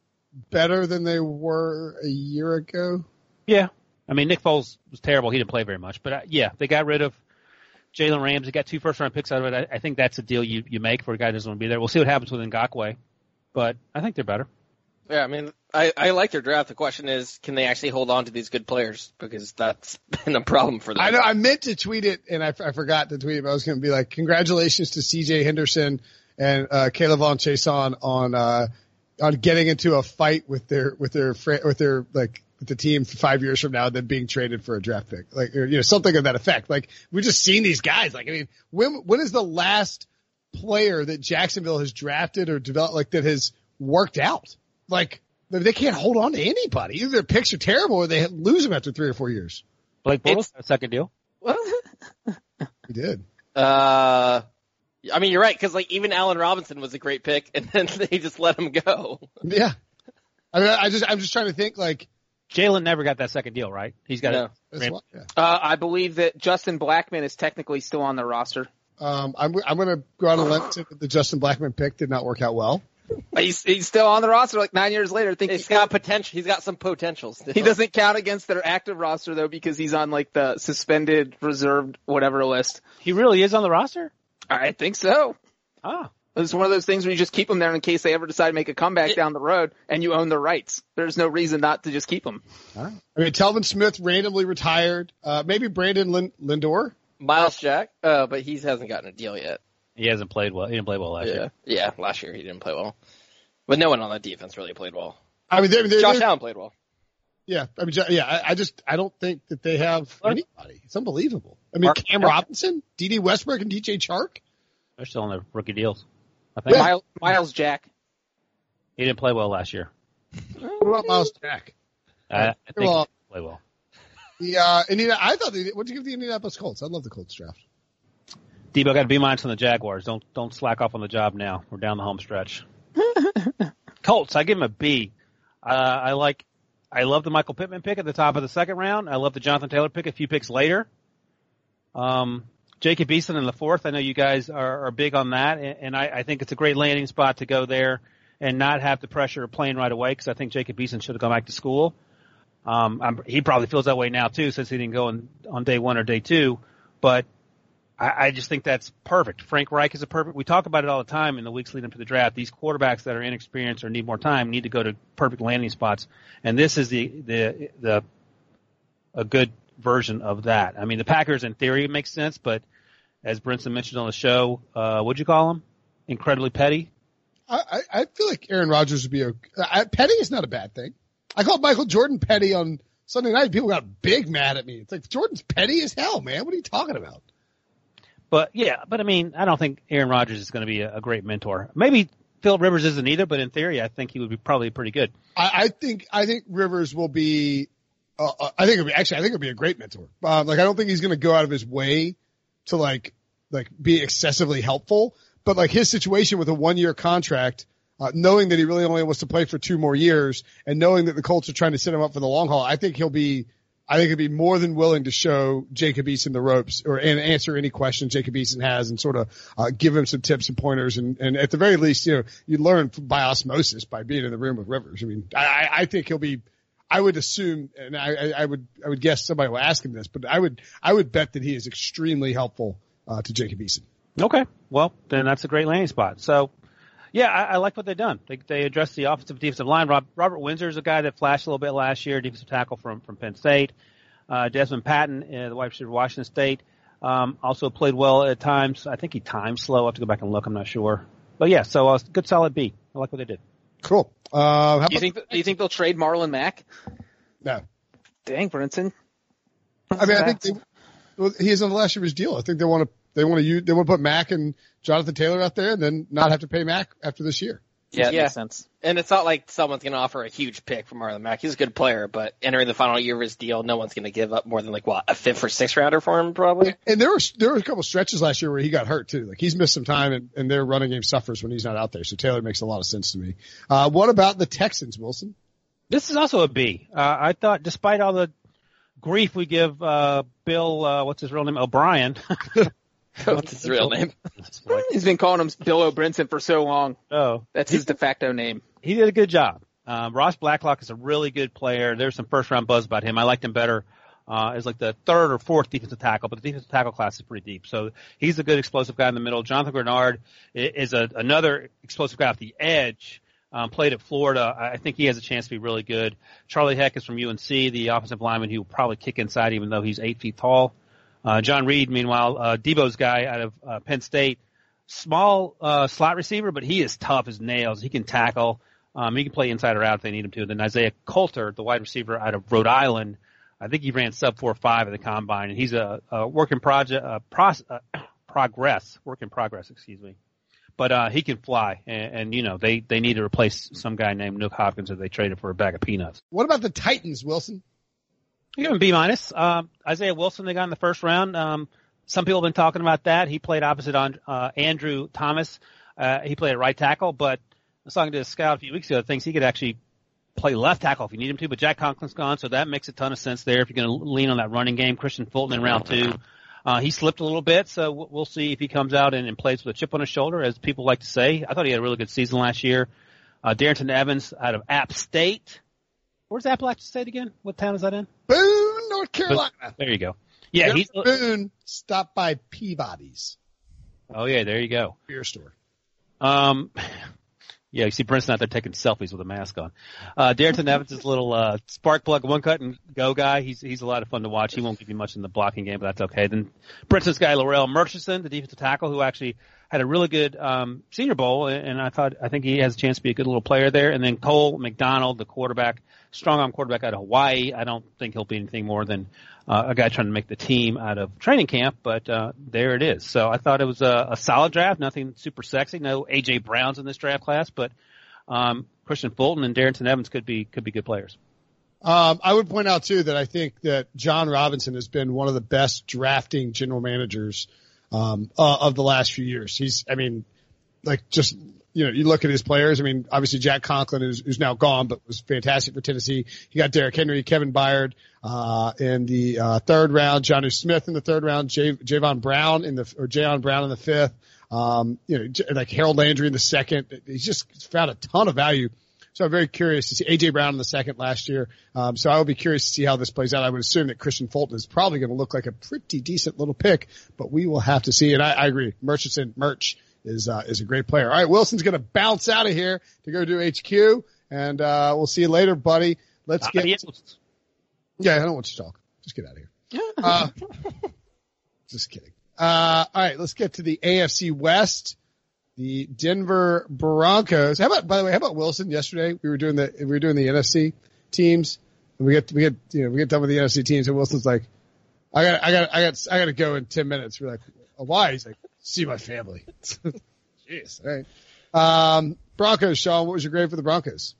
better than they were a year ago? Yeah. I mean, Nick Foles was terrible. He didn't play very much, but uh, yeah, they got rid of Jalen Ramsey, got two first round picks out of it. I, I think that's a deal you, you make for a guy who doesn't want to be there. We'll see what happens with Ngakoue, but I think they're better. Yeah, I mean, I, I like their draft. The question is, can they actually hold on to these good players? Because that's [LAUGHS] been a problem for them. I know I meant to tweet it and I, I forgot to tweet it, but I was going to be like, congratulations to CJ Henderson and, uh, K'Lavon Chaisson on, uh, on getting into a fight with their, with their, fr- with their, like, with the team five years from now, then being traded for a draft pick, like, or, you know, something of that effect. Like, we've just seen these guys. Like, I mean, when, when is the last player that Jacksonville has drafted or developed, like, that has worked out? Like, they can't hold on to anybody. Either their picks are terrible or they lose them after three or four years. Blake Bortles, a second deal. He did. [LAUGHS] Uh, I mean, you're right, because like even Allen Robinson was a great pick, and then [LAUGHS] they just let him go. Yeah. I mean, I just, I'm just trying to think like, Jalen never got that second deal, right? He's got No. it. that's yeah. Uh, I believe that Justin Blackmon is technically still on the roster. Um, I'm, I'm going to go out on a limb to the Justin Blackmon pick did not work out well. He's he's still on the roster like nine years later. I think He's he, got potential. He's got some potentials. he doesn't count against their active roster though because he's on like the suspended, reserved, whatever list. He really is on the roster? I think so. Ah. It's one of those things where you just keep them there in case they ever decide to make a comeback down the road and you own their rights. There's no reason not to just keep them. I mean, Telvin Smith randomly retired. Uh, maybe Brandon Lin- Linder. Myles Jack, uh, but he hasn't gotten a deal yet. He hasn't played well. He didn't play well last Yeah, year. yeah. Last year he didn't play well, but no one on that defense really played well. I mean, they're, they're, Josh they're- Allen played well. Yeah, I mean, yeah, I, I just I don't think that they have anybody. It's unbelievable. I mean, Mark- Cam Robinson, D.D. Westbrook, and DJ Chark. They're still on their rookie deals. I think Myles, Myles Jack. he didn't play well last year. What about Myles Jack? I, I think Well- he didn't play well. The uh, Indiana, I thought they, what'd you give the Indianapolis Colts? I love the Colts draft. Debo got to be minus on the Jaguars. Don't don't slack off on the job now. We're down the home stretch. [LAUGHS] Colts, I give him a B. Uh, I like, I love the Michael Pittman pick at the top of the second round. I love the Jonathan Taylor pick a few picks later. Um, Jacob Eason in the fourth. I know you guys are, are big on that, and, and I, I think it's a great landing spot to go there and not have the pressure of playing right away because I think Jacob Eason should have gone back to school. Um, he probably feels that way now too, since he didn't go on, on day one or day two. But I, I just think that's perfect. Frank Reich is a perfect. We talk about it all the time in the weeks leading up to the draft. These quarterbacks that are inexperienced or need more time need to go to perfect landing spots, and this is the the the a good version of that. I mean, the Packers in theory makes sense, but as Brinson mentioned on the show, uh, what'd you call them? Incredibly petty. I, I, I feel like Aaron Rodgers would be a I, petty is not a bad thing. I called Michael Jordan petty on Sunday night. People got big mad at me. It's like Jordan's petty as hell, man. What are you talking about? But yeah, but I mean, I don't think Aaron Rodgers is going to be a, a great mentor. Maybe Philip Rivers isn't either, but in theory, I think he would be probably pretty good. I, I think I think Rivers will be. Uh, uh, I think it'll be actually. I think it'll be a great mentor. Um, like I don't think he's going to go out of his way to like like be excessively helpful. But like his situation with a one year contract, uh, knowing that he really only wants to play for two more years, and knowing that the Colts are trying to set him up for the long haul, I think he'll be. I think he'll be more than willing to show Jacob Eason the ropes or and answer any questions Jacob Eason has and sort of uh, give him some tips and pointers and, and at the very least, you know, you learn by osmosis by being in the room with Rivers. I mean, I- I think he'll be I would assume, and I, I- would, I would guess somebody will ask him this, but I would, I would bet that he is extremely helpful uh, to Jacob Eason. Okay. Well, then that's a great landing spot. So, yeah, I, I like what they've done. They, they addressed the offensive defensive line. Rob, Robert Windsor is a guy that flashed a little bit last year, defensive tackle from, from Penn State. Uh, Desmond Patton, uh, the wide receiver Washington State, um, also played well at times. I think he timed slow. I have to go back and look. I'm not sure. But yeah, so uh, good solid B. I like what they did. Cool. Uh, how Do you about, think do you think they'll trade Marlon Mack? no. Dang, Brinson. I mean, I think they, well, he is on the last year of his deal. I think they want to, they want to use, they want to put Mack and Jonathan Taylor out there and then not have to pay Mack after this year. Yeah, Yeah. makes sense. And it's not like someone's going to offer a huge pick for Marlon Mack. He's a good player, but entering the final year of his deal, no one's going to give up more than like what a fifth or sixth rounder for him, probably. And there were, there were a couple stretches last year where he got hurt too. Like he's missed some time and, and their running game suffers when he's not out there. So Taylor makes a lot of sense to me. Uh, what about the Texans, Wilson? This is also a B. Uh, I thought, despite all the grief we give uh, Bill, uh, what's his real name, O'Brien. [LAUGHS] [LAUGHS] [LAUGHS] What's his real name? [LAUGHS] He's been calling him Bill O'Brinson for so long. oh, That's his de facto name. he did a good job. Um, Ross Blacklock is a really good player. There's some first round buzz about him. I liked him better uh, as like the third or fourth defensive tackle, but the defensive tackle class is pretty deep. So he's a good explosive guy in the middle. Jonathan Greenard is a, another explosive guy off the edge. Um, played at Florida. I I think he has a chance to be really good. Charlie Heck is from UNC, the offensive lineman who will probably kick inside even though he's eight feet tall. Uh, John Reid, meanwhile, uh, Debo's guy out of uh, Penn State, small uh, slot receiver, but he is tough as nails. He can tackle. Um, he can play inside or out if they need him to. Then Isaiah Coulter, the wide receiver out of Rhode Island, I think he ran sub four five at the combine, and he's a, a work in project uh, pros, [COUGHS] uh, progress, work in progress, excuse me. But uh, he can fly, and, and you know they they need to replace some guy named Nuk Hopkins that they traded for a bag of peanuts. What about the Titans, Wilson? I give him B minus. Um, Isaiah Wilson they got in the first round. Um, some people have been talking about that. He played opposite on uh, Andrew Thomas. Uh, he played at right tackle, but I was talking to a scout a few weeks ago. Thinks he could actually play left tackle if you need him to. But Jack Conklin's gone, so that makes a ton of sense there. If you're going to lean on that running game, Kristian Fulton in round two. Uh, he slipped a little bit, so we'll- we'll see if he comes out and, and plays with a chip on his shoulder, as people like to say. I thought he had a really good season last year. Uh, Darrynton Evans out of App State. Where's Appalachian State again? What town is that in? Boone, North Carolina. There you go. Yeah, he's. Boone. Stop by Peabody's Oh yeah, there you go. beer store. Um, [LAUGHS] yeah, you see Brinson out there taking selfies with a mask on. Uh, Darrynton Evans is a little uh, spark plug, one cut and go guy. He's he's a lot of fun to watch. He won't give you much in the blocking game, but that's okay. Then Brinson's guy Larrell Murchison, the defensive tackle, who actually had a really good um, Senior Bowl, and I thought I think he has a chance to be a good little player there. And then Cole McDonald, the quarterback, strong arm quarterback out of Hawaii. I don't think he'll be anything more than uh, a guy trying to make the team out of training camp, but uh, there it is. So I thought it was a, a solid draft. Nothing super sexy. No AJ Browns in this draft class, but um, Kristian Fulton and Darrynton Evans could be could be good players. Um, I would point out too that I think that John Robinson has been one of the best drafting general managers um, uh, of the last few years. He's, I mean, like just you know, you look at his players. I mean, obviously Jack Conklin is who's now gone, but was fantastic for Tennessee. He got Derrick Henry, Kevin Byard uh, in the uh, third round, Jonnu Smith in the third round, J- Javon Brown in the or Jayon Brown in the fifth. Um, you know, like Harold Landry in the second. He's just found a ton of value. So I'm very curious to see AJ Brown in the second last year. Um, so I will be curious to see how this plays out. I would assume that Kristian Fulton is probably going to look like a pretty decent little pick, but we will have to see. And I, I agree. Murchison, Merch is, uh, is a great player. All right. Wilson's going to bounce out of here to go do HQ and, uh, we'll see you later, buddy. Let's get, Adios. yeah, I don't want you to talk. Just get out of here. [LAUGHS] Uh, just kidding. Uh, all right, let's get to the AFC West. The Denver Broncos. How about, by the way, how about Wilson yesterday? We were doing the, we were doing the NFC teams and we get, we get, you know, we get done with the NFC teams and Wilson's like, I got, I got, I got, I got to go in 10 minutes. We're like, oh, why? He's like, see my family. [LAUGHS] Jeez. All right. Um, Broncos, Sean, what was your grade for the Broncos?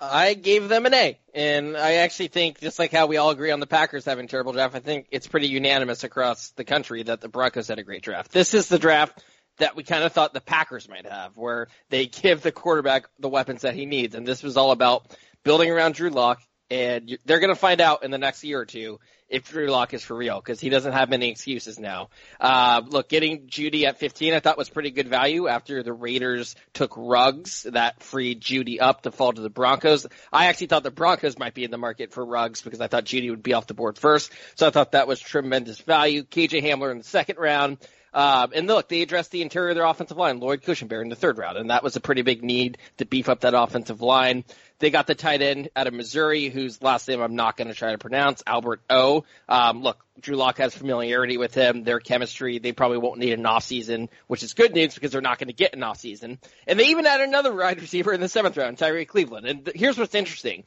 I gave them an A, and I actually think, just like how we all agree on the Packers having terrible draft, I think it's pretty unanimous across the country that the Broncos had a great draft. This is the draft that we kind of thought the Packers might have, where they [LAUGHS] give the quarterback the weapons that he needs, and this was all about building around Drew Lock. And they're going to find out in the next year or two if Drew Lock is for real because he doesn't have many excuses now. Uh, look, getting Jeudy at 15 I thought was pretty good value after the Raiders took Ruggs. That freed Jeudy up to fall to the Broncos. I actually thought the Broncos might be in the market for Ruggs because I thought Jeudy would be off the board first. So I thought that was tremendous value. KJ Hamler in the second round. Um, and look, they addressed the interior of their offensive line, Lloyd Cushenberry in the third round, and that was a pretty big need to beef up that offensive line. They got the tight end out of Missouri, whose last name I'm not going to try to pronounce, Albert O. Um, look, Drew Lock has familiarity with him, their chemistry. They probably won't need an off season, which is good news because they're not going to get an off season. And they even had another wide receiver in the seventh round, Tyrie Cleveland. And th- here's what's interesting.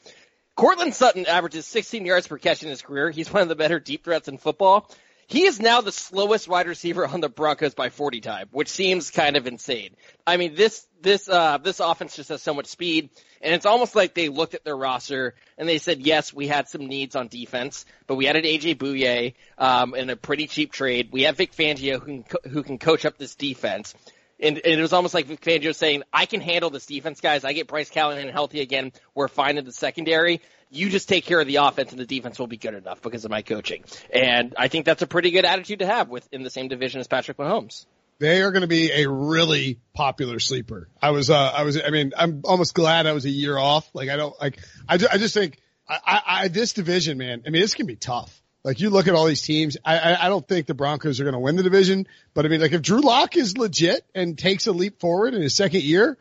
Courtland Sutton averages 16 yards per catch in his career. He's one of the better deep threats in football. He is now the slowest wide receiver on the Broncos by 40 time, which seems kind of insane. I mean, this, this, uh, this offense just has so much speed, and it's almost like they looked at their roster and they said, yes, we had some needs on defense, but we added AJ Bouye, um, in a pretty cheap trade. We have Vic Fangio who can, co- who can coach up this defense. And, and it was almost like Vic Fangio saying, I can handle this defense, guys. I get Bryce Callahan healthy again. We're fine in the secondary. You just take care of the offense and the defense will be good enough because of my coaching. And I think that's a pretty good attitude to have within the same division as Patrick Mahomes. They are going to be a really popular sleeper. I was, uh, I was, I mean, I'm almost glad I was a year off. Like, I don't, like, I, I just think, I, I, this division, man, I mean, this can be tough. Like, you look at all these teams, I, I, I don't think the Broncos are going to win the division, but I mean, like, if Drew Lock is legit and takes a leap forward in his second year,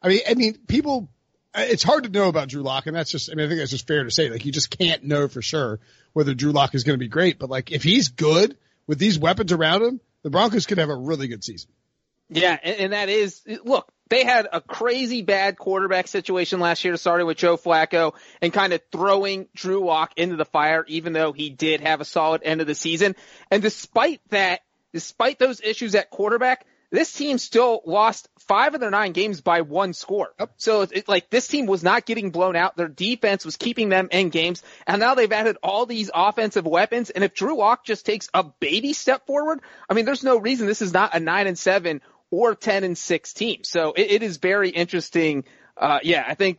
I mean, I mean, people, it's hard to know about Drew Lock, and that's just, I mean, I think that's just fair to say. Like, you just can't know for sure whether Drew Lock is going to be great, but like, if he's good with these weapons around him, the Broncos could have a really good season. Yeah, and, and that is look. They had a crazy bad quarterback situation last year, starting with Joe Flacco and kind of throwing Drew Lock into the fire, even though he did have a solid end of the season. And despite that, despite those issues at quarterback, this team still lost five of their nine games by one score. So it's it's like this team was not getting blown out. Their defense was keeping them in games, and now they've added all these offensive weapons. And if Drew Lock just takes a baby step forward, I mean, there's no reason this is not a nine and seven or ten and six team. So it, it is very interesting. Uh, yeah, I think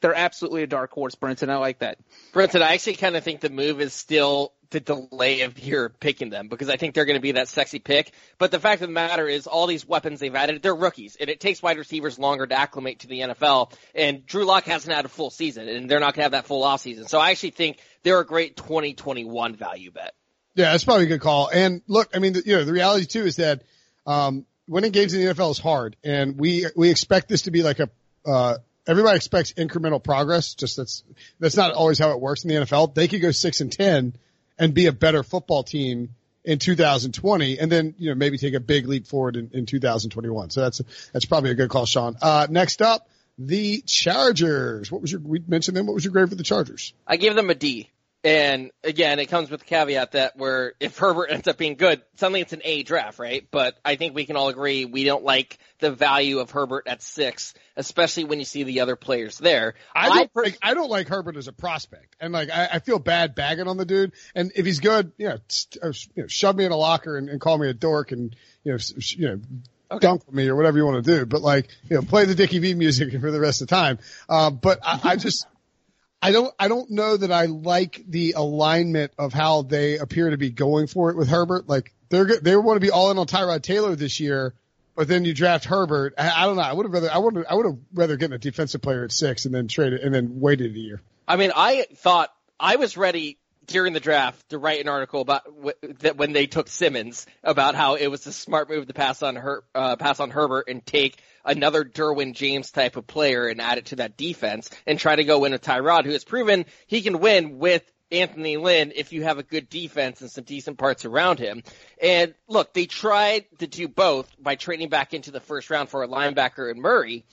they're absolutely a dark horse, Brinson. I like that. Brinson, I actually kind of think the move is still the delay of your picking them because I think they're going to be that sexy pick. But the fact of the matter is, all these weapons they've added, they're rookies, and it takes wide receivers longer to acclimate to the NFL. And Drew Lock hasn't had a full season, and they're not going to have that full off season. So I actually think they're a great 2021 value bet. Yeah, that's probably a good call. And look, I mean, the, you know, the reality too is that, um, winning games in the NFL is hard and we, we expect this to be like a, uh, everybody expects incremental progress. Just that's, that's not always how it works in the NFL. They could go six and 10 and be a better football team in 2020, and then you know maybe take a big leap forward in, in 2021. So that's that's probably a good call, Sean. Uh, next up, the Chargers. What was your? We mentioned them. What was your grade for the Chargers? I gave them a D. And again, it comes with the caveat that where if Herbert ends up being good, suddenly it's an A draft, right? But I think we can all agree we don't like the value of Herbert at six, especially when you see the other players there. I don't, per- like, I don't like Herbert as a prospect, and like I, I feel bad bagging on the dude. And if he's good, you know, uh, you know shove me in a locker and, and call me a dork, and you know, you know, dunk me or whatever you want to do. But like, you know, play the Dickie V music [LAUGHS] for the rest of the time. Uh, but I, I just. I don't, I don't know that I like the alignment of how they appear to be going for it with Herbert. Like they're, they want to be all in on Tyrod Taylor this year, but then you draft Herbert. I, I don't know. I would have rather, I would, I would have rather gotten a defensive player at six and then traded and then waited a year. I mean, I thought I was ready during the draft to write an article about that when they took Simmons about how it was a smart move to pass on Her- uh, pass on Herbert and take another Derwin James type of player and add it to that defense and try to go win with Tyrod, who has proven he can win with Anthony Lynn if you have a good defense and some decent parts around him. And look, they tried to do both by trading back into the first round for a linebacker and Murray.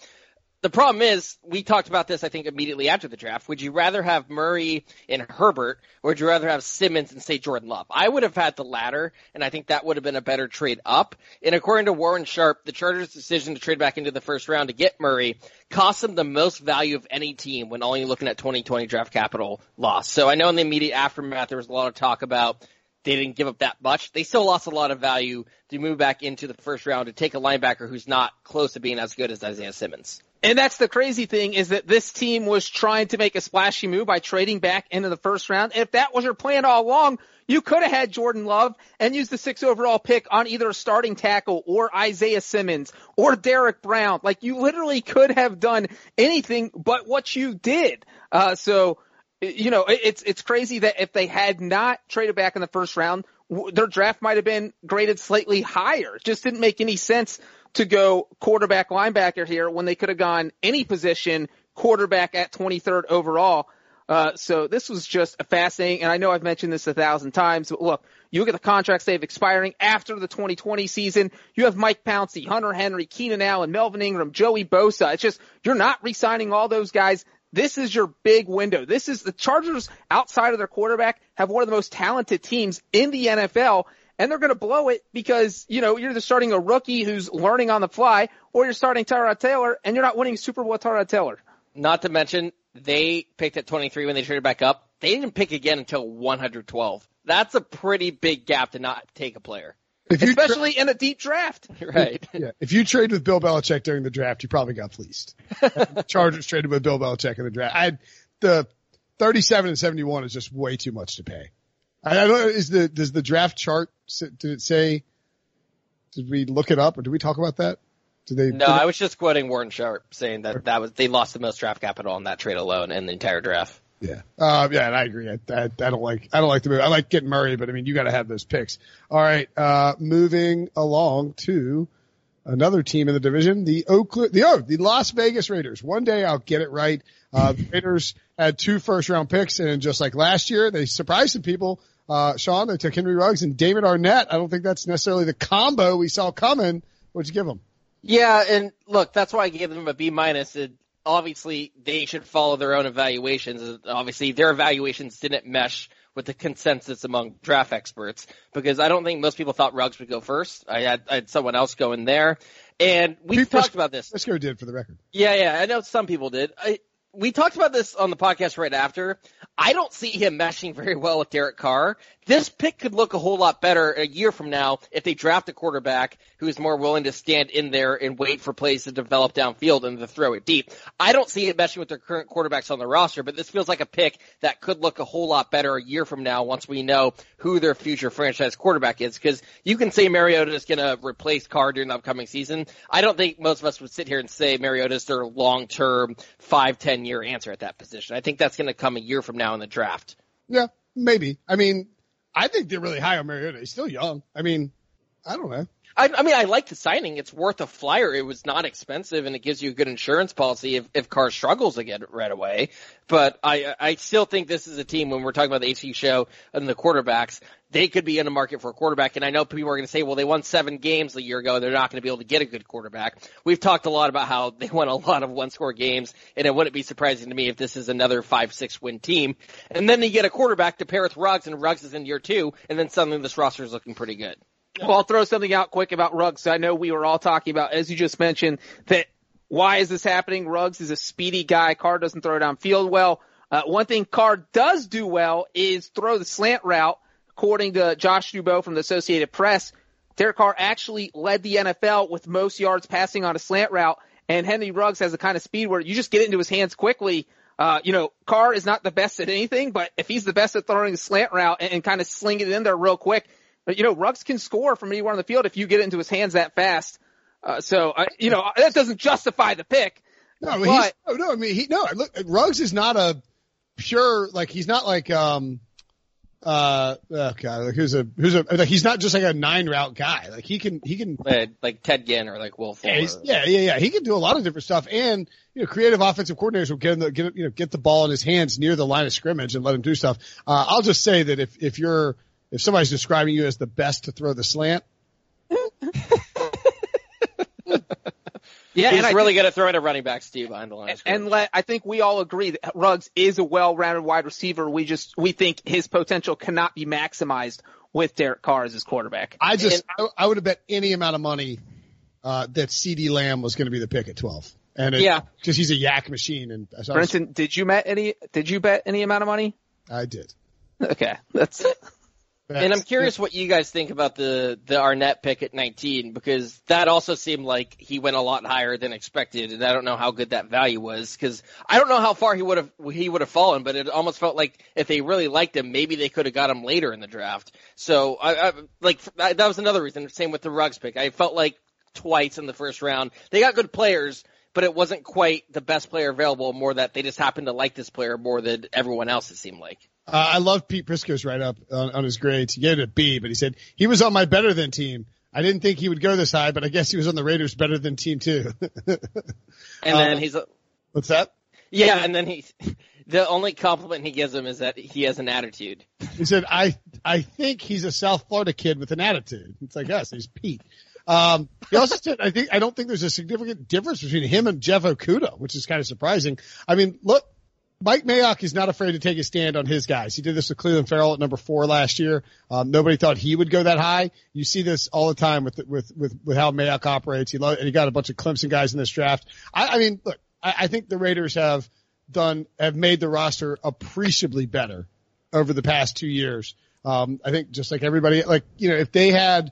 The problem is, we talked about this, I think, immediately after the draft. Would you rather have Murray and Herbert, or would you rather have Simmons and say Jordan Love? I would have had the latter, and I think that would have been a better trade up. And according to Warren Sharp, the Chargers' decision to trade back into the first round to get Murray cost them the most value of any team when only looking at 2020 draft capital loss. So I know in the immediate aftermath there was a lot of talk about they didn't give up that much. They still lost a lot of value to move back into the first round to take a linebacker who's not close to being as good as Isaiah Simmons. And that's the crazy thing is that this team was trying to make a splashy move by trading back into the first round. If that was your plan all along, you could have had Jordan Love and used the six overall pick on either a starting tackle or Isaiah Simmons or Derek Brown. Like you literally could have done anything but what you did. Uh, so, you know, it- it's, it's crazy that if they had not traded back in the first round, their draft might have been graded slightly higher. It just didn't make any sense to go quarterback linebacker here when they could have gone any position quarterback at 23rd overall. Uh, so this was just a fascinating, and I know I've mentioned this a thousand times, but look, you look at the contracts they have expiring after the 2020 season. You have Mike Pouncey, Hunter Henry, Keenan Allen, Melvin Ingram, Joey Bosa. It's just, you're not re-signing all those guys. This is your big window. This is the Chargers outside of their quarterback have one of the most talented teams in the NFL and they're going to blow it because, you know, you're starting a rookie who's learning on the fly or you're starting Tyrod Taylor and you're not winning Super Bowl Tyrod Taylor. Not to mention, they picked at 23 when they traded back up. They didn't pick again until 112. That's a pretty big gap to not take a player. If you tra- Especially in a deep draft. [LAUGHS] Right. yeah, if you trade with Bill Belichick during the draft, you probably got fleeced. The [LAUGHS] Chargers traded with Bill Belichick in the draft. I the 37 and 71 is just way too much to pay. I don't know. Is the does the draft chart did it say? Did we look it up or did we talk about that? Did they? No, did I was just quoting Warren Sharp saying that that was they lost the most draft capital on that trade alone in the entire draft. Yeah. Uh, yeah, and I agree. I, I, I don't like, I don't like the move. I like getting Murray, but I mean, you got to have those picks. All right. Uh, moving along to another team in the division, the Oakland, the, oh, the Las Vegas Raiders. One day I'll get it right. Uh, the [LAUGHS] Raiders had two first round picks and just like last year, they surprised some people. Uh, Sean, they took Henry Ruggs and David Arnette. I don't think that's necessarily the combo we saw coming. What'd you give them? Yeah, and look, that's why I gave them a B minus. It- Obviously, they should follow their own evaluations. Obviously, their evaluations didn't mesh with the consensus among draft experts because I don't think most people thought Ruggs would go first. I had, I had someone else go in there, and we talked about this. Prisco did for the record. Yeah, yeah, I know some people did. I, we talked about this on the podcast right after. I don't see him meshing very well with Derek Carr. This pick could look a whole lot better a year from now if they draft a quarterback who is more willing to stand in there and wait for plays to develop downfield and to throw it deep. I don't see it meshing with their current quarterbacks on the roster, but this feels like a pick that could look a whole lot better a year from now once we know who their future franchise quarterback is. Because you can say Mariota is going to replace Carr during the upcoming season. I don't think most of us would sit here and say Mariota is their long-term, five, ten year answer at that position. I think that's going to come a year from now in the draft. Yeah, maybe. I mean, I think they're really high on Mariota. He's still young. I mean, I don't know. I, I mean, I like the signing. It's worth a flyer. It was not expensive, and it gives you a good insurance policy if if Carr struggles again right away. But I I still think this is a team when we're talking about the HQ show and the quarterbacks. They could be in the market for a quarterback, and I know people are going to say, "Well, they won seven games a year ago. They're not going to be able to get a good quarterback." We've talked a lot about how they won a lot of one-score games, and it wouldn't be surprising to me if this is another five-six win team. And then they get a quarterback to pair with Ruggs, and Ruggs is in year two, and then suddenly this roster is looking pretty good. Well, I'll throw something out quick about Ruggs. I know we were all talking about, as you just mentioned, that why is this happening? Ruggs is a speedy guy. Carr doesn't throw downfield well. Uh, one thing Carr does do well is throw the slant route. According to Josh Dubow from the Associated Press, Derek Carr actually led the NFL with most yards passing on a slant route, and Henry Ruggs has the kind of speed where you just get it into his hands quickly. Uh, you know, Carr is not the best at anything, but if he's the best at throwing a slant route and, and kind of slinging it in there real quick, you know, Ruggs can score from anywhere on the field if you get it into his hands that fast. Uh, so, uh, you know, that doesn't justify the pick. No, but But- he's, no, no, I mean, he, no, look, Ruggs is not a pure, like, he's not like, um, uh, oh God, like who's a, who's a, like, he's not just like a nine route guy. Like he can, he can, like Ted Ginn or like Will Fuller. yeah, yeah, yeah, yeah. He can do a lot of different stuff. And, you know, creative offensive coordinators will get him the, get, you know, get the ball in his hands near the line of scrimmage and let him do stuff. Uh, I'll just say that if, if you're, if somebody's describing you as the best to throw the slant, [LAUGHS] Yeah, He's and I really good at throwing a running back, Steve, behind the line. of And let, I think we all agree that Ruggs is a well-rounded wide receiver. We just we think his potential cannot be maximized with Derek Carr as his quarterback. I just, I, I would have bet any amount of money, uh, that CeeDee Lamb was going to be the pick at 12. And it, Yeah. cause he's a YAC machine. And so I, was- Brinson, did you bet any? Did you bet any amount of money? I did. Okay, that's And I'm curious what you guys think about the the Arnette pick at 19 because that also seemed like he went a lot higher than expected, and I don't know how good that value was because I don't know how far he would have he would have fallen, but it almost felt like if they really liked him, maybe they could have got him later in the draft. So I, I like that was another reason. Same with the Ruggs pick. I felt like twice in the first round they got good players. But it wasn't quite the best player available. More that they just happened to like this player more than everyone else. It seemed like. Uh, I love Pete Prisco's write up on, on his grades. He gave it a B, but he said he was on my better than team. I didn't think he would go this high, but I guess he was on the Raiders better than team too. [LAUGHS] And then he's What's that? Yeah, and then he, [LAUGHS] the only compliment he gives him is that he has an attitude. He said, I, I think he's a South Florida kid with an attitude. It's like us. He's Pete. Um, he also said, I think, I don't think there's a significant difference between him and Jeff Okudah, which is kind of surprising. I mean, look, Mike Mayock is not afraid to take a stand on his guys. He did this with Clelin Ferrell at number four last year. Um, nobody thought he would go that high. You see this all the time with, with, with, with how Mayock operates. He lo- and he got a bunch of Clemson guys in this draft. I, I mean, look, I, I think the Raiders have done, have made the roster appreciably better over the past two years. Um, I think just like everybody, like, you know, if they had,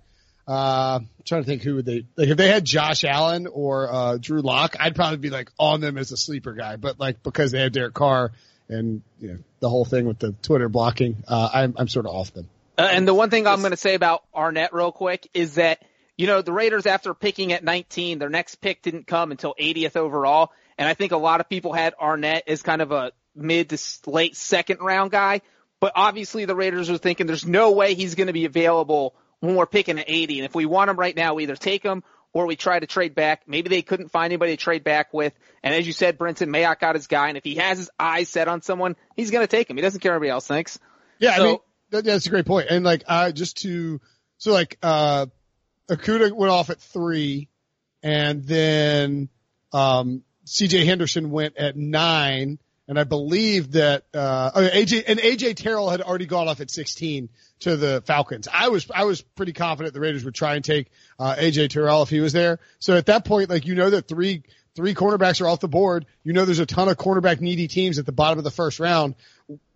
uh, I'm trying to think who would they, like if they had Josh Allen or, uh, Drew Lock, I'd probably be like on them as a sleeper guy, but like because they have Derek Carr and, you know, the whole thing with the Twitter blocking, uh, I'm, I'm sort of off them. Uh, and the one thing I'm going to say about Arnette real quick is that, you know, the Raiders after picking at 19, their next pick didn't come until 80th overall. And I think a lot of people had Arnette as kind of a mid to late second round guy. But obviously the Raiders are thinking there's no way he's going to be available when we're picking at 80. And if we want him right now, we either take him or we try to trade back. Maybe they couldn't find anybody to trade back with. And as you said, Brinson Mayock got his guy. And if he has his eyes set on someone, he's going to take him. He doesn't care what everybody else thinks. Yeah, I mean that, that's a great point. And like, uh, just to so like, uh, Okudah went off at three, and then um, C.J. Henderson went at nine, and I believe that uh, oh, AJ and AJ Terrell had already gone off at sixteen to the Falcons. I was I was pretty confident the Raiders would try and take uh, AJ Terrell if he was there. So at that point, like you know that three three cornerbacks are off the board. You know there's a ton of cornerback needy teams at the bottom of the first round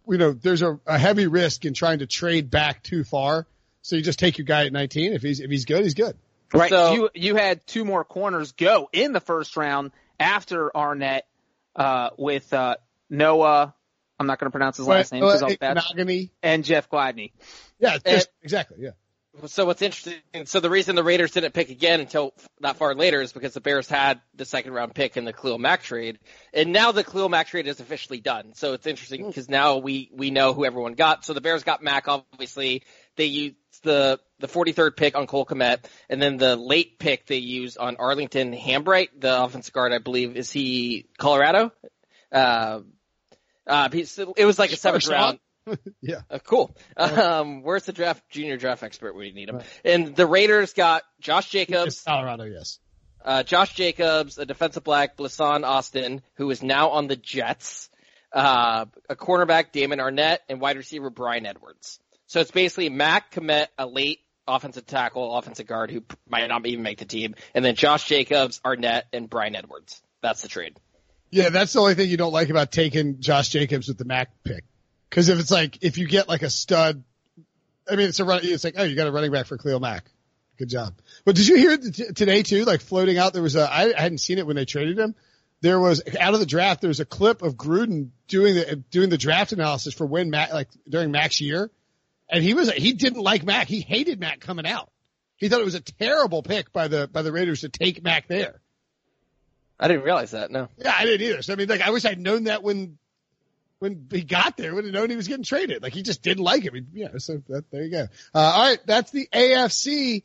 you know, there's a, a heavy risk in trying to trade back too far. So you just take your guy at 19. If he's, if he's good, he's good. Right. So- you you had two more corners go in the first round after Arnette uh, with uh, Noah. I'm not going to pronounce his last name because Uh, I'll bad. monogamy. And Jeff Gladney. Yeah, And- exactly. Yeah. So what's interesting, so the reason the Raiders didn't pick again until not far later is because the Bears had the second round pick in the Khalil Mack trade, and now the Khalil Mack trade is officially done. So it's interesting because now we we know who everyone got. So the Bears got Mack, obviously. they used the the 43rd pick on Cole Kmet, and then the late pick they used on Arlington Hambright, the offensive guard, I believe, is he Colorado? Uh, uh, it was like a seventh round. [LAUGHS] Yeah. Uh, cool. Um, where's the draft junior draft expert when you need him? And the Raiders got Josh Jacobs, Colorado, yes. uh, Josh Jacobs, a defensive black, Blessuan Austin, who is now on the Jets, uh, a cornerback, Damon Arnette, and wide receiver, Bryan Edwards. So it's basically Mack Kmet, a late offensive tackle, offensive guard who might not even make the team, and then Josh Jacobs, Arnette, and Bryan Edwards. That's the trade. Yeah, that's the only thing you don't like about taking Josh Jacobs with the Mack pick. Cause if it's like, if you get like a stud, I mean, it's a run, it's like, oh, you got a running back for Khalil Mack. Good job. But did you hear t- today too, like floating out, there was a, I hadn't seen it when they traded him. There was out of the draft, there was a clip of Gruden doing the, doing the draft analysis for when Mack, like during Mack's year. And he was, he didn't like Mack. He hated Mack coming out. He thought it was a terrible pick by the, by the Raiders to take Mack there. I didn't realize that. No. Yeah, I didn't either. So I mean, like, I wish I'd known that when when he got there. Would have known he was getting traded. Like, he just didn't like him. He, yeah, so that, there you go. Uh, all right, that's the AFC.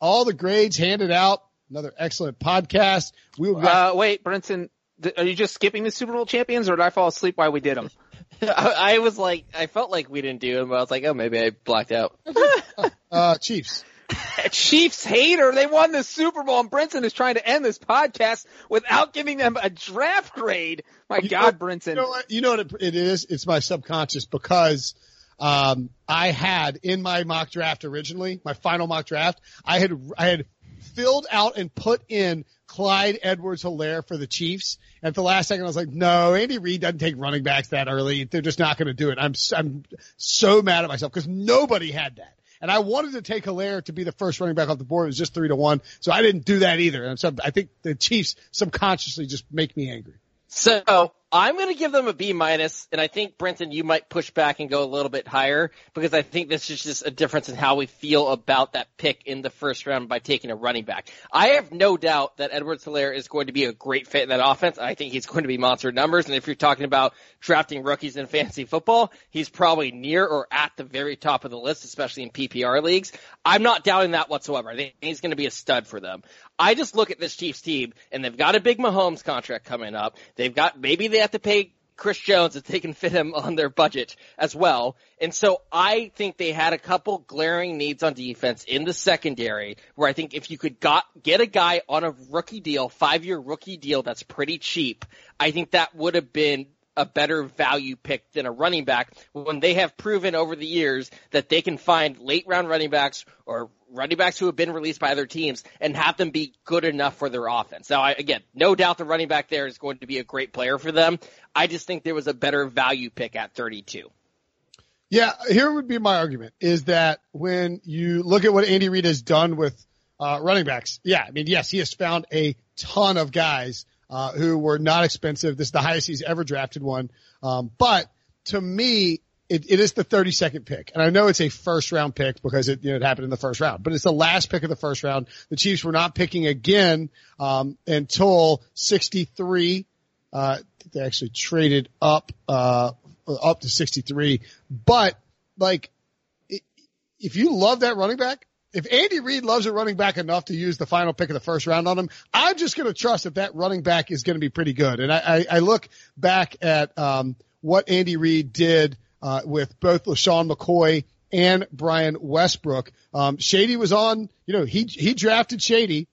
All the grades handed out. Another excellent podcast. We will. Uh, wait, Brinson, th- are you just skipping the Super Bowl champions, or did I fall asleep while we did them? [LAUGHS] I, I was like, I felt like we didn't do it, but I was like, oh, maybe I blacked out. [LAUGHS] uh, Chiefs. [LAUGHS] Chiefs hater, they won the Super Bowl, and Brinson is trying to end this podcast without giving them a draft grade. My You God, know- Brinson. You know what? You know what it, it is? It's my subconscious because um, I had in my mock draft originally, my final mock draft, I had I had filled out and put in Clyde Edwards Helaire for the Chiefs. At the last second, I was like, no, Andy Reid doesn't take running backs that early. They're just not going to do it. I'm I'm so mad at myself because nobody had that. And I wanted to take Helaire to be the first running back off the board. It was just three to one. So I didn't do that either. And so I think the Chiefs subconsciously just make me angry. So I'm going to give them a B minus, and I think Brinson, you might push back and go a little bit higher because I think this is just a difference in how we feel about that pick in the first round by taking a running back. I have no doubt that Edwards Helaire is going to be a great fit in that offense. I think he's going to be monster numbers, and if you're talking about drafting rookies in fantasy football, he's probably near or at the very top of the list, especially in PPR leagues. I'm not doubting that whatsoever. I think he's going to be a stud for them. I just look at this Chiefs team, and they've got a big Mahomes contract coming up. They've got maybe they have to pay Chris Jones if they can fit him on their budget as well. And so I think they had a couple glaring needs on defense in the secondary where I think if you could got, get a guy on a rookie deal, five year rookie deal that's pretty cheap, I think that would have been a better value pick than a running back when they have proven over the years that they can find late round running backs or running backs who have been released by other teams and have them be good enough for their offense. Now, I, again, no doubt the running back there is going to be a great player for them. I just think there was a better value pick at 32. Yeah, here would be my argument is that when you look at what Andy Reid has done with uh, running backs, yeah, I mean, yes, he has found a ton of guys uh, who were not expensive. This is the highest he's ever drafted one. Um, but to me, it, it is the 32nd pick. And I know it's a first round pick because it, you know, it happened in the first round, but it's the last pick of the first round. The Chiefs were not picking again, um, until 63. Uh, they actually traded up, uh, up to 63. But like, if you love that running back, if Andy Reid loves a running back enough to use the final pick of the first round on him, I'm just going to trust that that running back is going to be pretty good. And I, I, I look back at um, what Andy Reid did uh, with both LeSean McCoy and Brian Westbrook. Um, Shady was on, you know, he he drafted Shady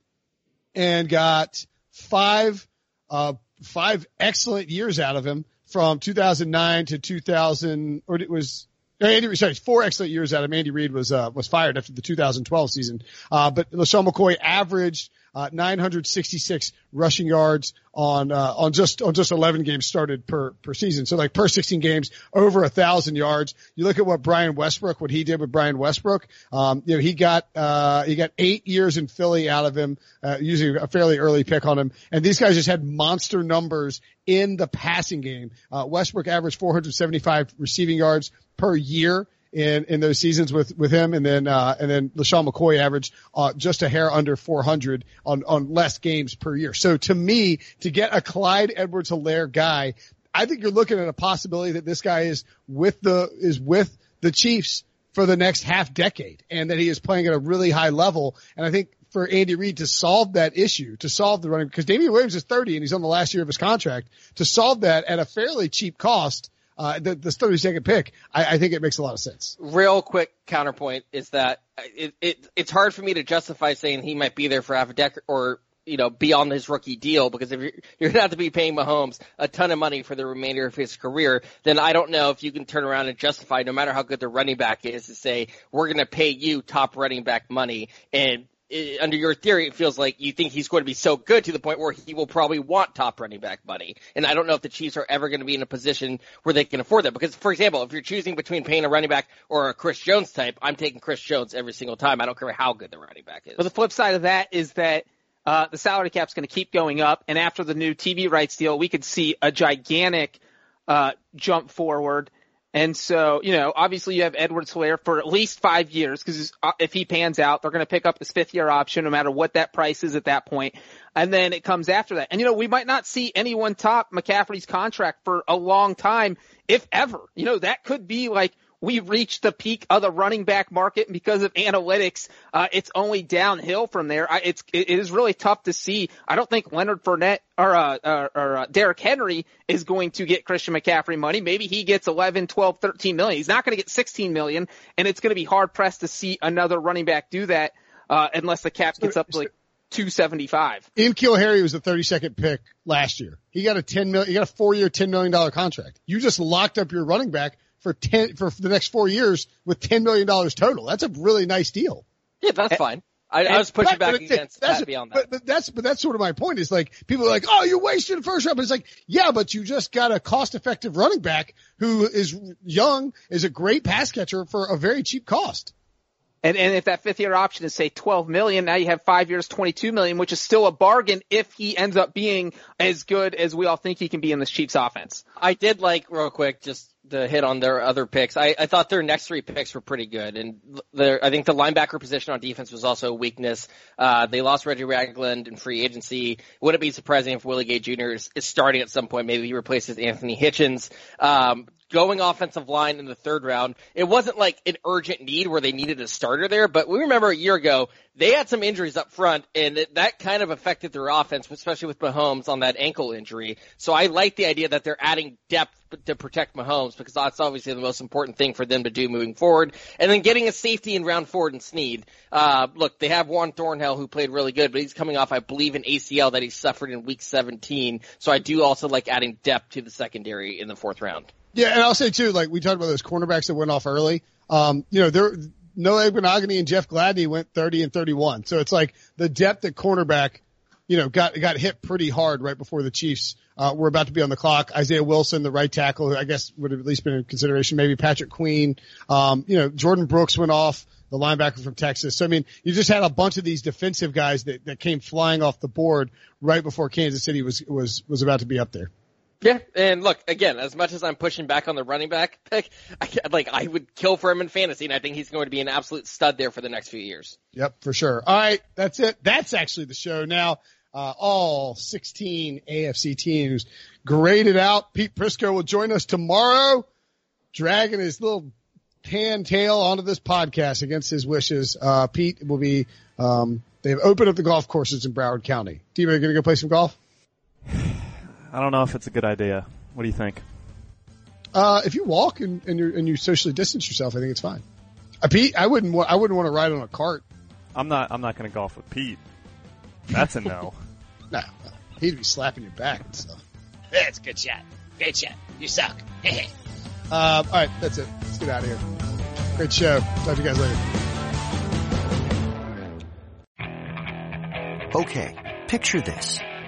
and got five uh, five excellent years out of him from 2009 to 2000, or it was Andy, sorry, four excellent years out of him. Andy Reid was uh, was fired after the 2012 season. Uh, but LeSean McCoy averaged uh, 966 rushing yards on uh, on just on just 11 games started per per season. So like per 16 games, over a thousand yards. You look at what Brian Westbrook, what he did with Brian Westbrook. Um, you know, he got uh, he got eight years in Philly out of him, uh, using a fairly early pick on him. And these guys just had monster numbers in the passing game. Uh, Westbrook averaged 475 receiving yards per year in, in those seasons with, with him. And then, uh, and then LeSean McCoy averaged, uh, just a hair under 400 on, on less games per year. So to me, to get a Clyde Edwards Helaire guy, I think you're looking at a possibility that this guy is with the, is with the Chiefs for the next half decade and that he is playing at a really high level. And I think for Andy Reid to solve that issue, to solve the running, because Damien Williams is 30 and he's on the last year of his contract, to solve that at a fairly cheap cost, uh, the, the 32nd pick, I, I think it makes a lot of sense. Real quick counterpoint is that it, it it's hard for me to justify saying he might be there for half a decade or you know, beyond his rookie deal because if you're, you're going to have to be paying Mahomes a ton of money for the remainder of his career, then I don't know if you can turn around and justify, no matter how good the running back is, to say, we're going to pay you top running back money. And under your theory, it feels like you think he's going to be so good to the point where he will probably want top running back money. And I don't know if the Chiefs are ever going to be in a position where they can afford that. Because, for example, if you're choosing between paying a running back or a Chris Jones type, I'm taking Chris Jones every single time. I don't care how good the running back is. But the flip side of that is that uh, the salary cap's going to keep going up, and after the new TV rights deal, we could see a gigantic uh, jump forward. And so, you know, obviously you have Edwards Helaire for at least five years because uh, if he pans out, they're going to pick up his fifth year option no matter what that price is at that point. And then it comes after that. And you know, we might not see anyone top McCaffrey's contract for a long time, if ever. You know, that could be like we've reached the peak of the running back market because of analytics. Uh, it's only downhill from there. I, it's it is really tough to see. I don't think Leonard Fournette or uh, or, or uh, Derrick Henry is going to get Christian McCaffrey money. Maybe he gets 11, 12, 13 million. He's not going to get 16 million, and it's going to be hard pressed to see another running back do that uh, unless the cap gets up to like 275. N'Keal Harry was the 32nd pick last year. He got a 10 million, he got a four year, $10 million contract. You just locked up your running back for 10, for the next four years with $10 million total. That's a really nice deal. Yeah, that's fine. I, I was pushing back But against that's, that beyond that. But, but that's but that's sort of my point. Is like people are like, oh, you wasted a first round, but it's like, yeah, but you just got a cost effective running back who is young, is a great pass catcher for a very cheap cost. And, and if that fifth year option is say 12 million, now you have five years, 22 million, which is still a bargain if he ends up being as good as we all think he can be in this Chiefs offense. I did like real quick just to hit on their other picks. I, I thought their next three picks were pretty good, and their I think the linebacker position on defense was also a weakness. Uh, they lost Reggie Ragland in free agency. Would it be surprising if Willie Gay Jr. is, is starting at some point? Maybe he replaces Anthony Hitchens. Um, going offensive line in the third round. It wasn't like an urgent need where they needed a starter there, but we remember a year ago they had some injuries up front, and it, that kind of affected their offense, especially with Mahomes on that ankle injury. So I like the idea that they're adding depth to protect Mahomes because that's obviously the most important thing for them to do moving forward. And then getting a safety in round four and Sneed. Uh, look, they have Juan Thornhill who played really good, but he's coming off, I believe, an ACL that he suffered in week 17. So I do also like adding depth to the secondary in the fourth round. Yeah, and I'll say too, like we talked about those cornerbacks that went off early. Um, you know, there Noah Igbinoghene and Jeff Gladney went 30 and 31. So it's like the depth at cornerback, you know, got got hit pretty hard right before the Chiefs uh, were about to be on the clock. Isaiah Wilson, the right tackle, who I guess would have at least been in consideration. Maybe Patrick Queen. Um, you know, Jordyn Brooks went off, the linebacker from Texas. So I mean, you just had a bunch of these defensive guys that that came flying off the board right before Kansas City was was was about to be up there. Yeah, and look again. As much as I'm pushing back on the running back pick, I, like I would kill for him in fantasy, and I think he's going to be an absolute stud there for the next few years. Yep, for sure. All right, that's it. That's actually the show now. Uh, all 16 AFC teams graded out. Pete Prisco will join us tomorrow, dragging his little tan tail onto this podcast against his wishes. Uh, Pete will be. Um, they've opened up the golf courses in Broward County. D, are you gonna go play some golf? I don't know if it's a good idea. What do you think? Uh, if you walk and, and you and you socially distance yourself, I think it's fine. Uh, Pete, I wouldn't. wa- I wouldn't want to ride on a cart. I'm not. I'm not going to golf with Pete. That's a no. [LAUGHS] No, no. he'd be slapping your back and stuff. That's a good shot. Great shot. You suck. Uh, [LAUGHS] all right, that's it. Let's get out of here. Great show. Talk to you guys later. Okay, picture this.